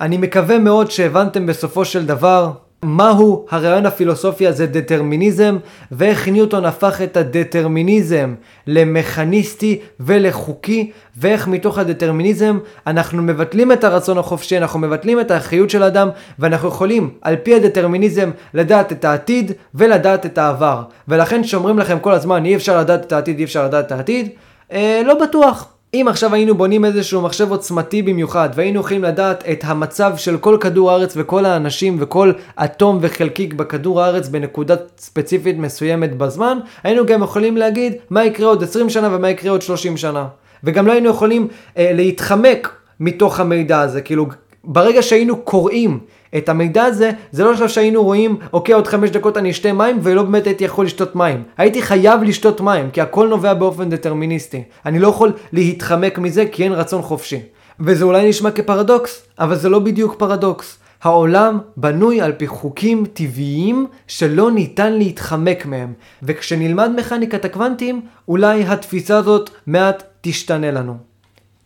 אני מקווה מאוד שהבנתם בסופו של דבר מהו הרעיון הפילוסופי הזה דטרמיניזם ואיך ניוטון הפך את הדטרמיניזם למכניסטי ולחוקי ואיך מתוך הדטרמיניזם אנחנו מבטלים את הרצון החופשי, אנחנו מבטלים את האחריות של האדם ואנחנו יכולים על פי הדטרמיניזם לדעת את העתיד ולדעת את העבר ולכן שאומרים לכם כל הזמן אי אפשר לדעת את העתיד, אי אפשר לדעת את העתיד אה, לא בטוח. אם עכשיו היינו בונים איזשהו מחשב עוצמתי במיוחד והיינו יכולים לדעת את המצב של כל כדור הארץ וכל האנשים וכל אטום וחלקיק בכדור הארץ בנקודה ספציפית מסוימת בזמן, היינו גם יכולים להגיד מה יקרה עוד 20 שנה ומה יקרה עוד 30 שנה. וגם לא היינו יכולים אה, להתחמק מתוך המידע הזה, כאילו ברגע שהיינו קוראים את המידע הזה, זה לא עכשיו שהיינו רואים, אוקיי, עוד חמש דקות אני אשתה מים, ולא באמת הייתי יכול לשתות מים. הייתי חייב לשתות מים, כי הכל נובע באופן דטרמיניסטי. אני לא יכול להתחמק מזה, כי אין רצון חופשי. וזה אולי נשמע כפרדוקס, אבל זה לא בדיוק פרדוקס. העולם בנוי על פי חוקים טבעיים שלא ניתן להתחמק מהם. וכשנלמד מכניקת הקוונטים, אולי התפיסה הזאת מעט תשתנה לנו.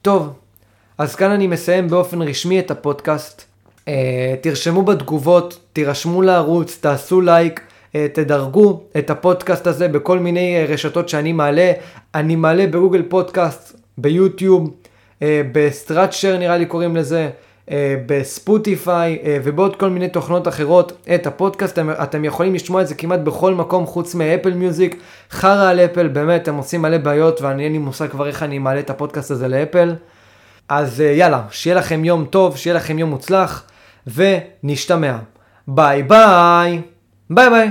טוב, אז כאן אני מסיים באופן רשמי את הפודקאסט. אה, תרשמו בתגובות, תירשמו לערוץ, תעשו לייק, אה, תדרגו את הפודקאסט הזה בכל מיני אה, רשתות שאני מעלה. אני מעלה בגוגל פודקאסט, ביוטיוב, בסטיצ'ר נראה לי קוראים לזה, בספוטיפיי ובעוד כל מיני תוכנות אחרות את הפודקאסט. אתם, אתם יכולים לשמוע את זה כמעט בכל מקום חוץ מאפל מיוזיק. חרא על אפל, באמת, הם עושים מלא בעיות ואני אין לי מושג כבר איך אני מעלה את הפודקאסט הזה לאפל. אז יאללה, שיהיה לכם יום טוב, שיהיה לכם יום מוצלח. ונשתמע. ביי ביי. ביי ביי.